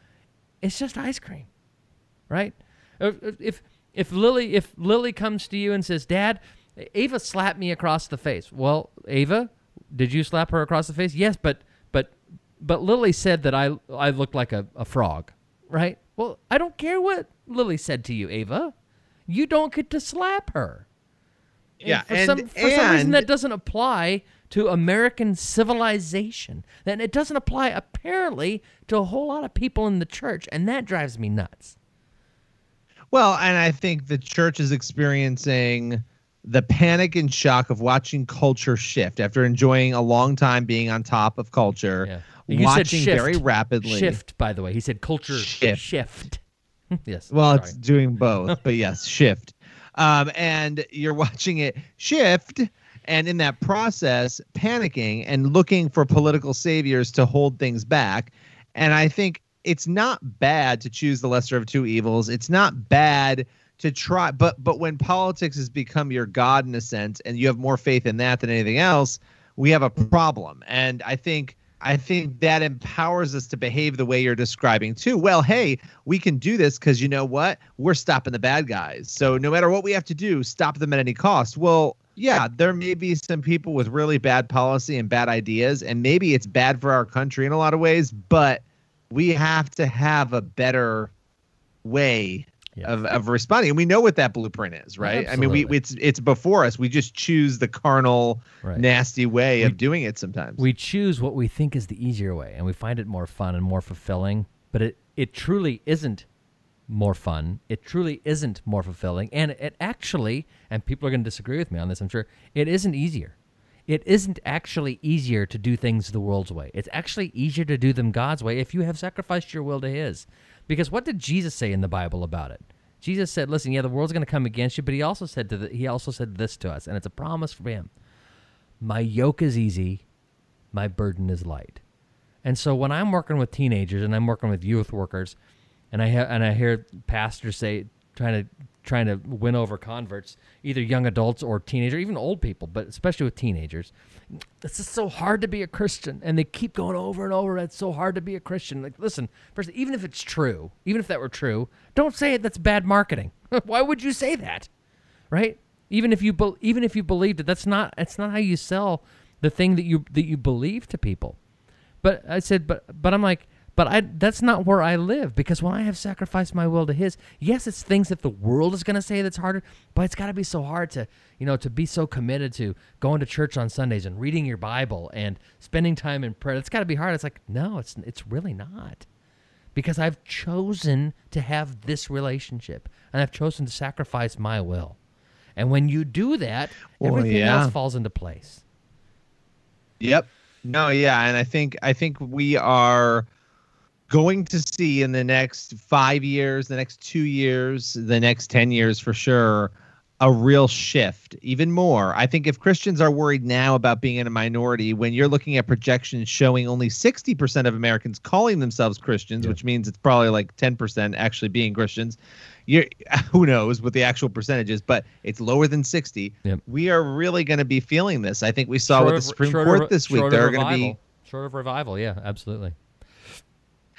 it's just ice cream. Right? If if, if Lily if Lily comes to you and says, Dad, Ava slapped me across the face. Well, Ava, did you slap her across the face? Yes, but but but Lily said that I I looked like a, a frog, right? Well, I don't care what Lily said to you, Ava. You don't get to slap her. Yeah, for and- some for some reason that doesn't apply to American civilization. And it doesn't apply apparently to a whole lot of people in the church, and that drives me nuts. Well, and I think the church is experiencing the panic and shock of watching culture shift after enjoying a long time being on top of culture. You watching said shift. very rapidly. Shift, by the way. He said culture Shift. shift. yes. Well, sorry. it's doing both, but yes, shift. Um, and you're watching it shift, and in that process, panicking and looking for political saviors to hold things back. And I think it's not bad to choose the lesser of two evils. It's not bad to try, but but when politics has become your god in a sense, and you have more faith in that than anything else, we have a problem. And I think I think that empowers us to behave the way you're describing too. Well, hey, we can do this because you know what? We're stopping the bad guys. So no matter what we have to do, stop them at any cost. Well, yeah, there may be some people with really bad policy and bad ideas, and maybe it's bad for our country in a lot of ways, but we have to have a better way of, of responding. And we know what that blueprint is, right? I mean, we it's it's before us. We just choose the carnal, Right. nasty way of doing it sometimes. We choose what we think is the easier way, and we find it more fun and more fulfilling. But it, it truly isn't more fun. It truly isn't more fulfilling. And it actually, and people are going to disagree with me on this, I'm sure, it isn't easier. It isn't actually easier to do things the world's way. It's actually easier to do them God's way if you have sacrificed your will to His. Because what did Jesus say in the Bible about it? Jesus said, "Listen, yeah, the world's going to come against you, but He also said to the, He also said this to us, and it's a promise from Him: My yoke is easy, my burden is light." And so when I'm working with teenagers and I'm working with youth workers, and I ha- and I hear pastors say trying to trying to win over converts, either young adults or teenager, even old people, but especially with teenagers, it's just so hard to be a Christian, and they keep going over and over. It's so hard to be a Christian. Like, listen, first, even if it's true, even if that were true, don't say it. That's bad marketing. Why would you say that? right? Even if you be, even if you believed it, that's not that's not how you sell the thing that you that you believe to people. But I said, but but I'm like, but I that's not where I live because when I have sacrificed my will to His, yes, it's things that the world is going to say that's harder, but it's got to be so hard to you know to be so committed to going to church on Sundays and reading your Bible and spending time in prayer. It's got to be hard. It's like no, it's it's really not because I've chosen to have this relationship and I've chosen to sacrifice my will. And when you do that, Well, everything yeah. else falls into place. Yep. No, yeah, and I think I think we are going to see in the next 5 years, the next 2 years, the next 10 years for sure a real shift, even more. I think if Christians are worried now about being in a minority, when you're looking at projections showing only 60% of Americans calling themselves Christians, which means it's probably like 10% actually being Christians, you're, who knows what the actual percentage is, but it's lower than 60. We are really going to be feeling this. I think we saw with the Supreme short Court of- this week. There are going to be short of revival. Yeah, absolutely.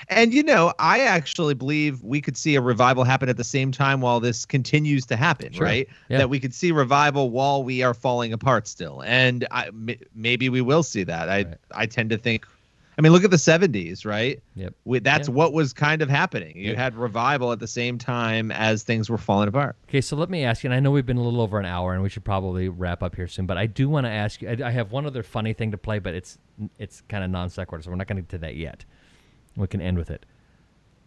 And you know, I actually believe we could see a revival happen at the same time while this continues to happen, Sure. right? Yeah. That we could see revival while we are falling apart still. And I, m- maybe we will see that. I I tend to think I mean, look at the 70s, right? Yep. We, that's Yeah. what was kind of happening. You Yep. had revival at the same time as things were falling apart. Okay, so let me ask you, and I know we've been a little over an hour, and we should probably wrap up here soon. But I do want to ask you. I, I have one other funny thing to play, but it's it's kind of non sequitur, so we're not going to get to that yet. We can end with it.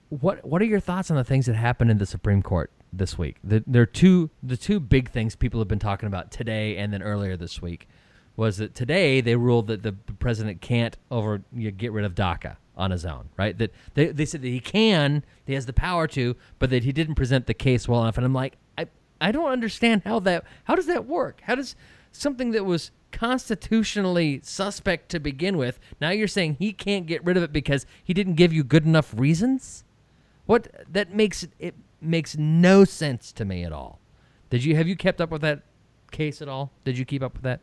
What What are your thoughts on the things that happened in the Supreme Court this week? The, there are two the two big things people have been talking about today and then earlier this week was that today they ruled that the, president can't over you get rid of DACA on his own, right? That they, they said that he can, he has the power to, but that he didn't present the case well enough. And I'm like, I I don't understand how that how does that work? How does something that was constitutionally suspect to begin with, now you're saying he can't get rid of it because he didn't give you good enough reasons? What that makes it makes no sense to me at all. Did you have you kept up with that case at all? Did you keep up with that?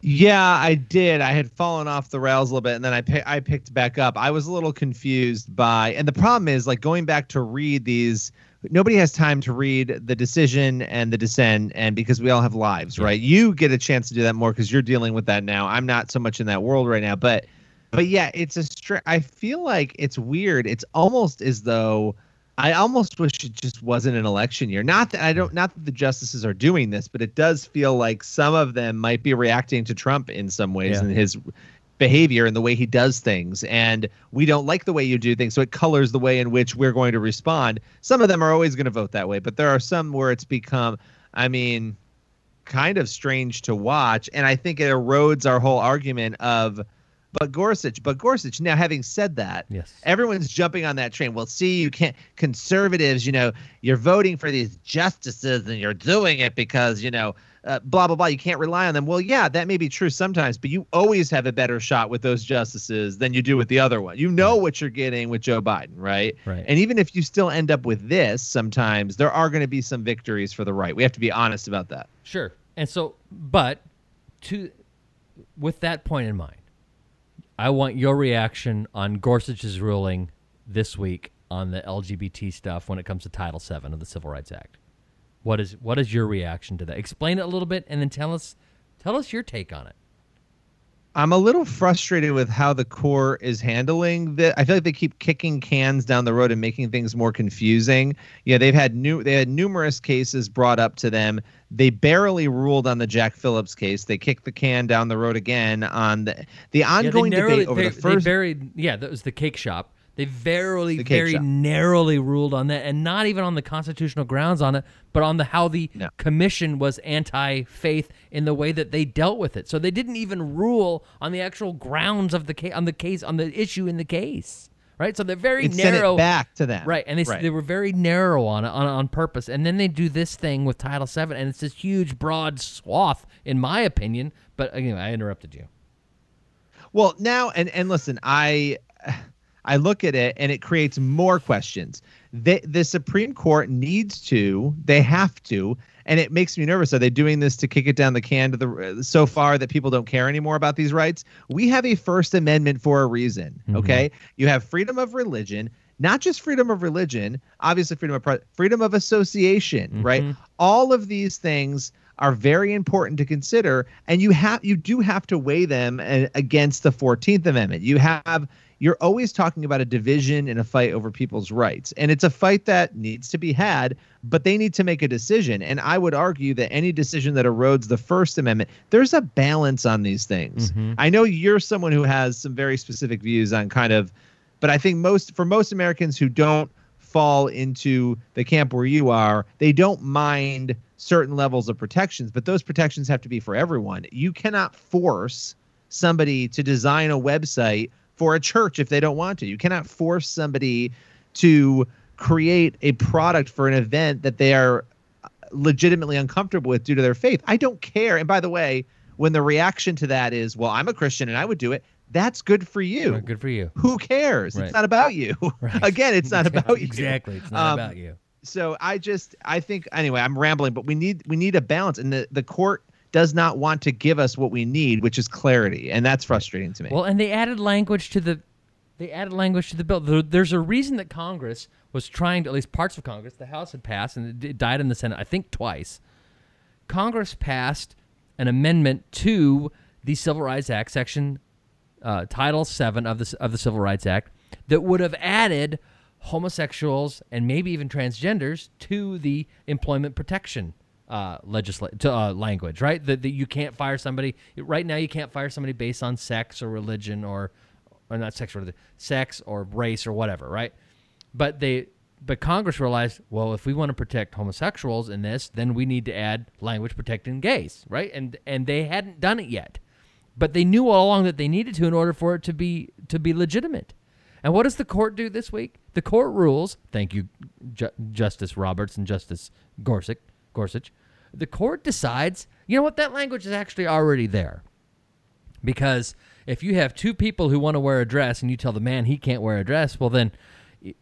Yeah, I did. I had fallen off the rails a little bit, and then I I picked back up. I was a little confused by, and the problem is like going back to read these. Nobody has time to read the decision and the dissent, and because we all have lives, right? You get a chance to do that more because you're dealing with that now. I'm not so much in that world right now, but but yeah, it's a str- I feel like it's weird. It's almost as though I almost wish it just wasn't an election year. Not that I don't not that the justices are doing this, but it does feel like some of them might be reacting to Trump in some ways Yeah. and his behavior and the way he does things. And we don't like the way you do things so it colors the way in which we're going to respond. Some of them are always going to vote that way but there are some where it's become i mean kind of strange to watch. And i think it erodes our whole argument of but Gorsuch, but Gorsuch. Now, having said that, yes, everyone's jumping on that train. Well, see, you can't. Conservatives, you know, you're voting for these justices, and you're doing it because you know, uh, blah blah blah. You can't rely on them. Well, yeah, that may be true sometimes, but you always have a better shot with those justices than you do with the other one. You know what you're getting with Joe Biden, right? Right. And even if you still end up with this, sometimes there are going to be some victories for the right. We have to be honest about that. Sure. And so, but to with that point in mind, I want your reaction on Gorsuch's ruling this week on the LGBT stuff when it comes to Title VII of the Civil Rights Act. What is what is your reaction to that? Explain it a little bit, and then tell us tell us your take on it. I'm a little frustrated with how the court is handling that. I feel like they keep kicking cans down the road and making things more confusing. Yeah, they've had new they had numerous cases brought up to them. They barely ruled on the Jack Phillips case. They kicked the can down the road again on the the Yeah, ongoing narrowly- debate over they, the first They buried, yeah, that was the cake shop. They very, The very shop. narrowly ruled on that, and not even on the constitutional grounds on it, but on the how the commission was anti-faith in the way that they dealt with it. So they didn't even rule on the actual grounds of the case, on the case, on the issue in the case, right? So they're very It narrow. back to them. right? And they Right. they were very narrow on it on on purpose, and then they do this thing with Title VII, and it's this huge, broad swath, in my opinion. But uh, anyway, I interrupted you. Well, now and and listen, I I look at it and it creates more questions. The the Supreme Court needs to, they have to, and it makes me nervous. Are they doing this to kick it down the can to the uh, so far that people don't care anymore about these rights? We have a First Amendment for a reason. Mm-hmm. Okay, you have freedom of religion. Not just freedom of religion, obviously freedom of pre- freedom of association, mm-hmm. right? All of these things are very important to consider and you have you do have to weigh them uh, against the 14th amendment you have you're always talking about a division and a fight over people's rights. And it's a fight that needs to be had but they need to make a decision. And i would argue that any decision that erodes the first amendment there's a balance on these things. Mm-hmm. I know you're someone who has some very specific views on kind of but i think most for most americans who don't fall into the camp where you are, they don't mind certain levels of protections, but those protections have to be for everyone. You cannot force somebody to design a website for a church if they don't want to. You cannot force somebody to create a product for an event that they are legitimately uncomfortable with due to their faith. I don't care. And by the way, when the reaction to that is, well, I'm a Christian and I would do it, that's good for you. Good for you. Who cares? Right. It's not about you. Again, it's not about you. Exactly. It's not Um, about you. So I just I think anyway, I'm rambling, but we need we need a balance and the, the court does not want to give us what we need, which is clarity. And that's frustrating to me. Well, and they added language to the they added language to the bill. There- There's a reason that Congress was trying to, at least parts of Congress, the House had passed and it died in the Senate, I think twice. Congress passed an amendment to the Civil Rights Act, Section uh, Title Seven of the of the Civil Rights Act that would have added homosexuals and maybe even transgenders to the employment protection uh, uh, language, right? That, that you can't fire somebody right now. You can't fire somebody based on sex or religion or, or not sex or sex or race or whatever, right? But they, but Congress realized, well, if we want to protect homosexuals in this, then we need to add language protecting gays, right? And and they hadn't done it yet, but they knew all along that they needed to in order for it to be to be legitimate. And what does the court do this week? The court rules. Thank you, Ju- Justice Roberts and Justice Gorsuch. Gorsuch. The court decides. You know what? That language is actually already there. Because if you have two people who want to wear a dress and you tell the man he can't wear a dress, well then,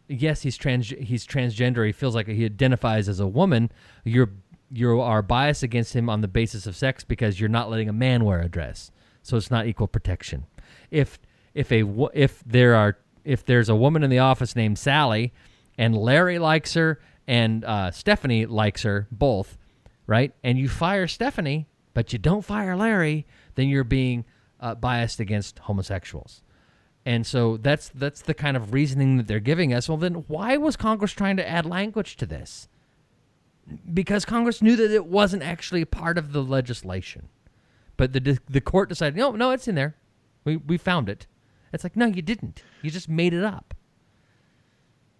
yes, he's trans he's transgender. He feels like he identifies as a woman. You're you are biased against him on the basis of sex because you're not letting a man wear a dress. So it's not equal protection. If if a if there are if there's a woman in the office named Sally and Larry likes her and uh, Stephanie likes her both, right? And you fire Stephanie, but you don't fire Larry, then you're being uh, biased against homosexuals. And so that's that's the kind of reasoning that they're giving us. Well, then why was Congress trying to add language to this? Because Congress knew that it wasn't actually part of the legislation, but the the court decided, no, no, it's in there. We we found it. It's like, no, you didn't. You just made it up.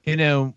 you know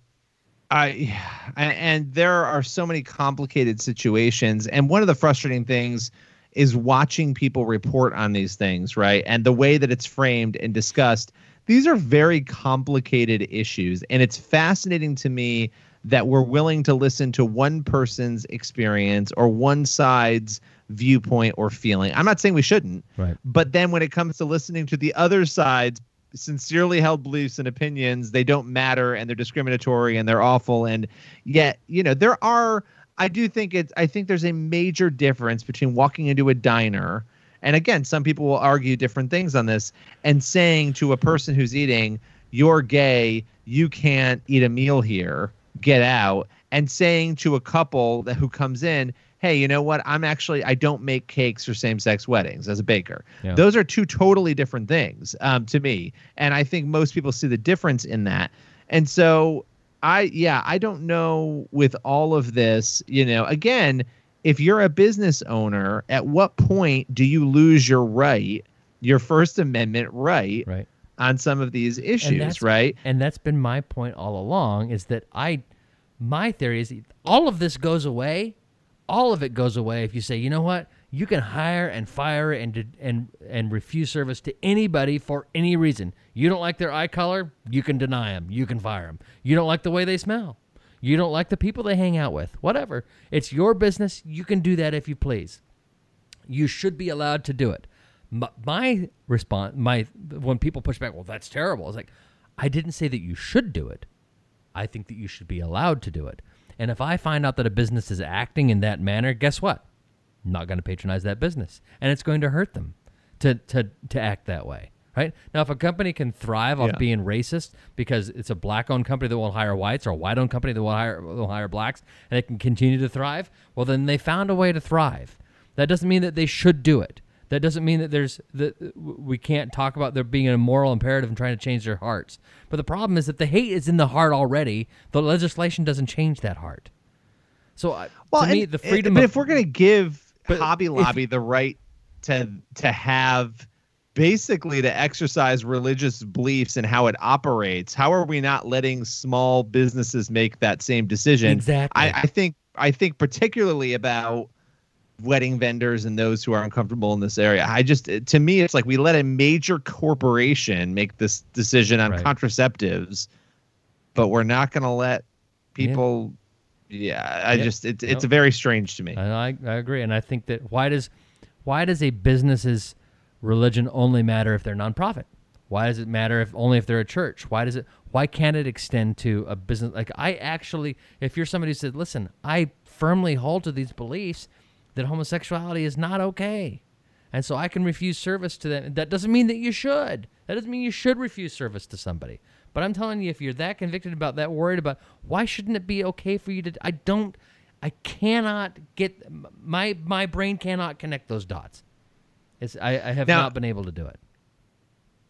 i and there are so many complicated situations. And one of the frustrating things is watching people report on these things right? And the way that it's framed and discussed these are very complicated issues. And it's fascinating to me that we're willing to listen to one person's experience or one side's viewpoint or feeling. I'm not saying we shouldn't. Right. but then when it comes to listening to the other side's sincerely held beliefs and opinions, they don't matter and they're discriminatory and they're awful. And yet, you know, there are I do think it's I think there's a major difference between walking into a diner and again, some people will argue different things on this and saying to a person who's eating, You're gay, you can't eat a meal here, get out, and saying to a couple that who comes in, hey, you know what? I'm actually I don't make cakes for same-sex weddings as a baker. Yeah. Those are two totally different things um, to me, and I think most people see the difference in that. And so I yeah, I don't know with all of this, you know, again, if you're a business owner, at what point do you lose your right, your First Amendment right, right. on some of these issues, that's- right? And that's been my point all along is that I my theory is all of this goes away. All of it goes away if you say, you know what, you can hire and fire and and and refuse service to anybody for any reason. You don't like their eye color, you can deny them. You can fire them. You don't like the way they smell. You don't like the people they hang out with. Whatever. It's your business. You can do that if you please you should be allowed to do it. My, my response, my when people push back, well, that's terrible. It's like, I didn't say that you should do it. I think that you should be allowed to do it. And if I find out that a business is acting in that manner, guess what? I'm not going to patronize that business, and it's going to hurt them to to to act that way. Right now, if a company can thrive off Yeah. being racist because it's a black-owned company that will hire whites or a white-owned company that will hire will hire blacks, and they can continue to thrive, well, then they found a way to thrive. That doesn't mean that they should do it. That doesn't mean that there's that uh, we can't talk about there being a moral imperative and trying to change their hearts. But the problem is that the hate is in the heart already. The legislation doesn't change that heart. So I Well, to me, and- the freedom. But of, if we're going to give Hobby if- Lobby the right to to have basically to exercise religious beliefs and how it operates, how are we not letting small businesses make that same decision? Exactly. I, I think I think particularly about wedding vendors and those who are uncomfortable in this area. I just to me it's like we let a major corporation make this decision on Right. contraceptives, but we're not going to let people yeah, I Yep. just it's it's very strange to me. I, I agree, and I think that why does why does a business's religion only matter if they're nonprofit? Why does it matter if only if they're a church? Why does it? Why can't it extend to a business? Like I actually, if you're somebody who said, "Listen, I firmly hold to these beliefs that homosexuality is not okay," and so I can refuse service to them. That doesn't mean that you should. That doesn't mean you should refuse service to somebody. But I'm telling you, if you're that convicted about that, worried about, why shouldn't it be okay for you to? I don't. I cannot get my my brain cannot connect those dots. It's I, I have Now- not been able to do it.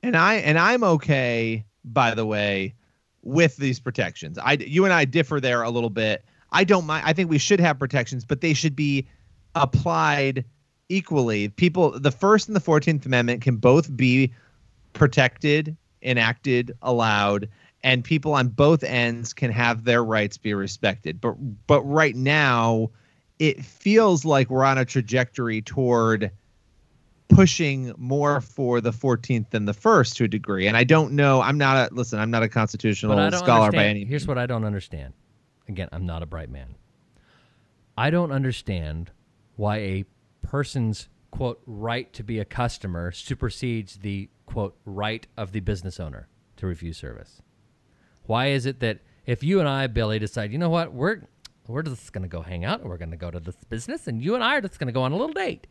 And I and I'm okay, by the way, with these protections. I you and I differ there a little bit. I don't mind. I think we should have protections, but they should be applied equally. People, the First and the Fourteenth Amendment can both be protected, enacted, allowed, and people on both ends can have their rights be respected. But but right now, it feels like we're on a trajectory toward pushing more for the 14th than the first to a degree. And I don't know. I'm not a listen. I'm not a constitutional But I don't scholar by understand- any. Here's what I don't understand. Again, I'm not a bright man. I don't understand why a person's quote right to be a customer supersedes the quote right of the business owner to refuse service. Why is it that if you and I, Billy, decide, you know what, we're we're just to go hang out, and we're to go to this business, and you and I are just to go on a little date.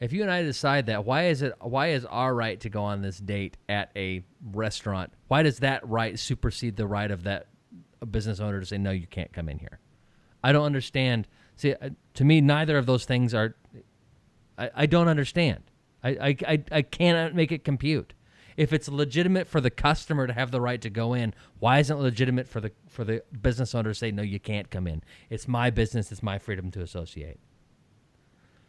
If you and I decide that, why is it why is our right to go on this date at a restaurant? Why does that right supersede the right of that business owner to say no, you can't come in here? I don't understand. See, uh, to me, neither of those things are. I, I don't understand. I, I, I, I cannot make it compute. If it's legitimate for the customer to have the right to go in, why isn't it legitimate for the for the business owner to say no, you can't come in? It's my business. It's my freedom to associate.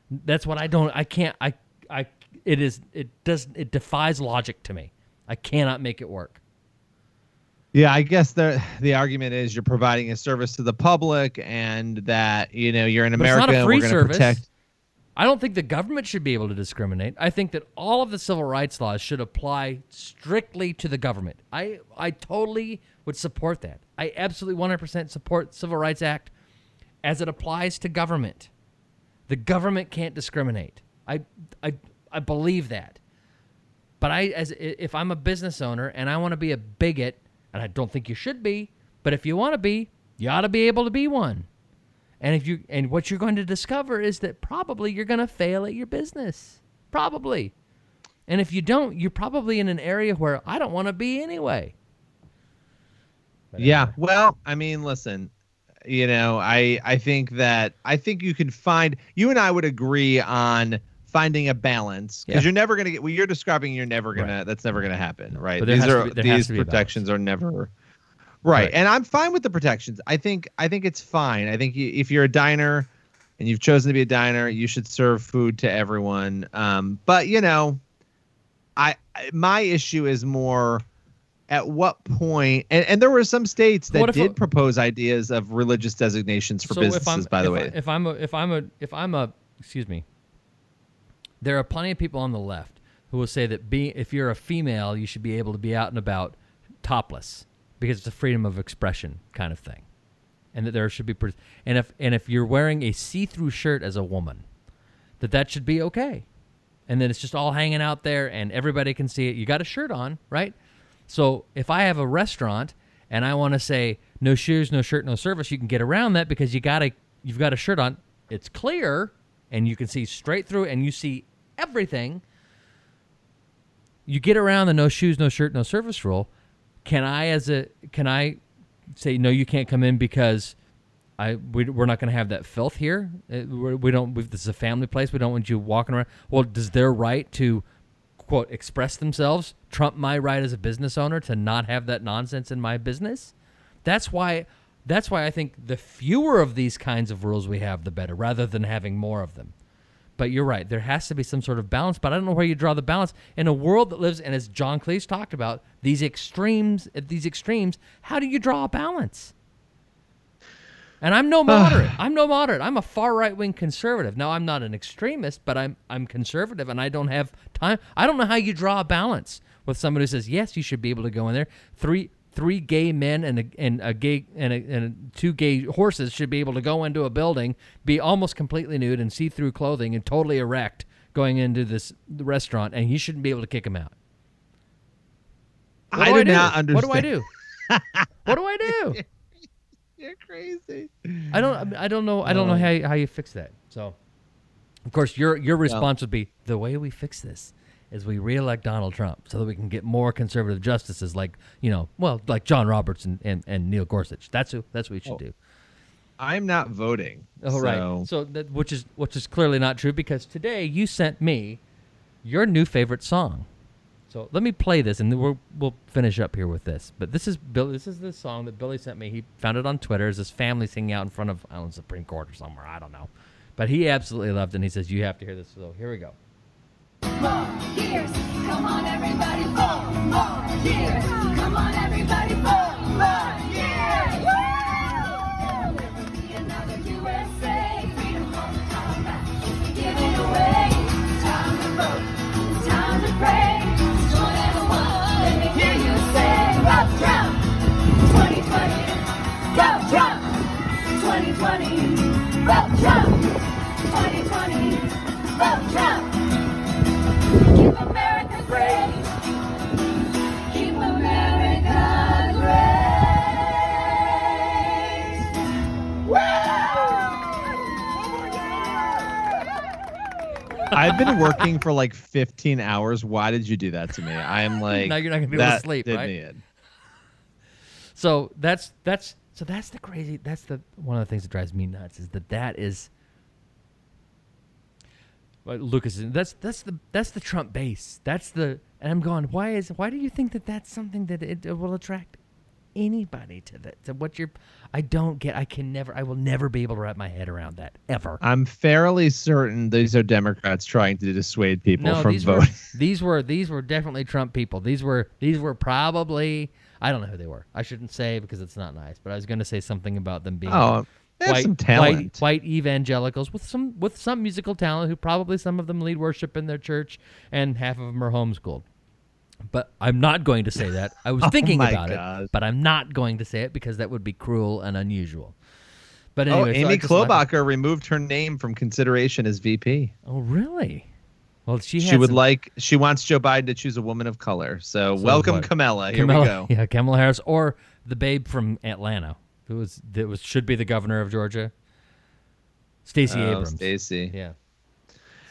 That's what I don't. I can't. I. I. It is. It does. It defies logic to me. I cannot make it work. Yeah, I guess the the argument is you're providing a service to the public, and that you know you're in But America. it's not a free service. Protect. I don't think the government should be able to discriminate. I think that all of the civil rights laws should apply strictly to the government. I I totally would support that. I absolutely 100% support Civil Rights Act as it applies to government. The government can't discriminate. I I I believe that. But I as if I'm a business owner and I want to be a bigot, and I don't think you should be, but if you want to be, you ought to be able to be one. And if you and what you're going to discover is that probably you're going to fail at your business. Probably. And if you don't, you're probably in an area where I don't want to be anyway. Yeah. Well, I mean, listen, you know, I I think that I think you can find you and I would agree on finding a balance because Yeah. you're never gonna get. Well, you're describing you're never gonna. That's never gonna happen, right? But these are be- these to protections are never. Right. Right. and I'm fine with the protections. I think I think it's fine. I think you, if you're a diner and you've chosen to be a diner, you should serve food to everyone. Um, but you know, I my issue is more at what point and, and there were some states that did propose ideas of religious designations for So businesses by the if way I, if I'm a, if I'm a, if I'm a, excuse me, there are plenty of people on the left who will say that if you're a female, you should be able to be out and about topless because it's a freedom of expression kind of thing, and that there should be, and if and if you're wearing a see-through shirt as a woman, that that should be okay, and then it's just all hanging out there and everybody can see it. You got a shirt on, right? So if I have a restaurant and I want to say no shoes, no shirt, no service, you can get around that because you got a you've got a shirt on. It's clear and you can see straight through and you see everything. You get around the no shoes, no shirt, no service rule. Can I as a can I say no you can't come in because I we, we're not going to have that filth here. Uh, we're, we don't. We, this is a family place. We don't want you walking around. Well, does their right to quote express themselves trump my right as a business owner to not have that nonsense in my business? That's why. That's why I think the fewer of these kinds of rules we have, the better, rather than having more of them. But you're right. There has to be some sort of balance. But I don't know where you draw the balance in a world that lives, and as John Cleese talked about, these extremes. Uh, these extremes, how do you draw a balance? And I'm no moderate. I'm no moderate. I'm a far right wing conservative. Now I'm not an extremist, but I'm I'm conservative, and I don't have time. I don't know how you draw a balance with somebody who says yes, you should be able to go in there. Three three gay men and a and a gay and, a, and two gay horses should be able to go into a building, be almost completely nude and see through clothing and totally erect going into this restaurant, and you shouldn't be able to kick them out. What I do do not understand. What do I do? what do I do? You're crazy. I don't. I, don't know. I don't know how you, how you fix that. So, of course, your your response would be the way we fix this is we reelect Donald Trump so that we can get more conservative justices like you know, well, like John Roberts and, and, and Neil Gorsuch. That's who. That's what we should Oh, do. I'm not voting. Oh, right. so- So that which is which is clearly not true because today you sent me your new favorite song. So let me play this, and then we'll we'll finish up here with this. But this is Bill. This is the song that Billy sent me. He found it on Twitter. Is this family singing out in front of I don't know Supreme Court or somewhere? I don't know. But he absolutely loved it. and He says you have to hear this. So here we go. Four years, come on everybody, four more years. Come on everybody, four more I've been working for like 15 hours. Why did you do that to me? I'm like, Now you're not gonna be able to sleep, did right? me in. So that's that's so that's the crazy. That's the one of the things that drives me nuts is that that is. But Lucas, that's that's the that's the Trump base. That's the and I'm going. Why is why do you think that that's something that it, it will attract anybody to that? To what you're, I don't get. I can never. I will never be able to wrap my head around that ever. I'm fairly certain these are Democrats trying to dissuade people no, from these were voting. these were these were definitely Trump people. These were these were probably I don't know who they were. I shouldn't say because it's not nice, but I was going to say something about them being Oh, white, some white talent. white evangelicals with some with some musical talent who probably some of them lead worship in their church and half of them are homeschooled. But I'm not going to say that. I was Oh thinking about God. it, but I'm not going to say it because that would be cruel and unusual. But oh, anyway, so I Amy wanted- Klobuchar removed her name from consideration as VP. Oh, really? Well, she She, would some- like. She wants Joe Biden to choose a woman of color. So, So welcome, what? Kamala. Here Kamala- we go. Yeah, Kamala Harris or the babe from Atlanta, who was that was should be the governor of Georgia. Stacey Oh, Abrams. Stacey. Yeah.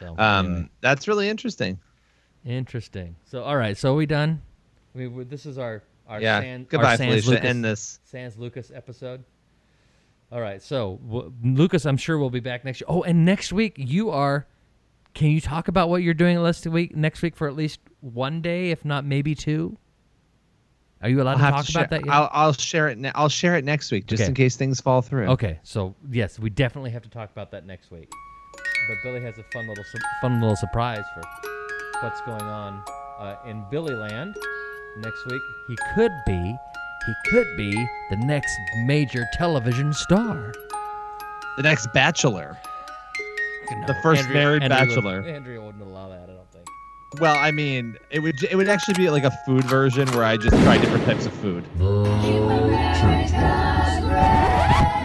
So Um, anyway. that's really interesting. Interesting. So all right, so are we done? We, we this is our our Yeah. San, Goodbye, our Sans Felicia. Lucas, End this. Sans Lucas episode. All right, so w- Lucas, I'm sure we'll be back next. year. Oh, and next week you are. Can you talk about what you're doing last week? Next week for at least one day, if not maybe two. Are you allowed I'll to talk to about share- that yet? I'll, I'll share it. Ne- I'll share it next week, just Okay. in case things fall through. Okay, so yes, we definitely have to talk about that next week. But Billy has a fun little su- fun little surprise for what's going on uh, in Billy Land next week. He could be, he could be the next major television star. The next Bachelor. The first Andrea- married Andrea would- bachelor. Andrea wouldn't allow that, I don't think. Well, I mean, it would it would actually be like a food version where I just try different types of food. Keep America great.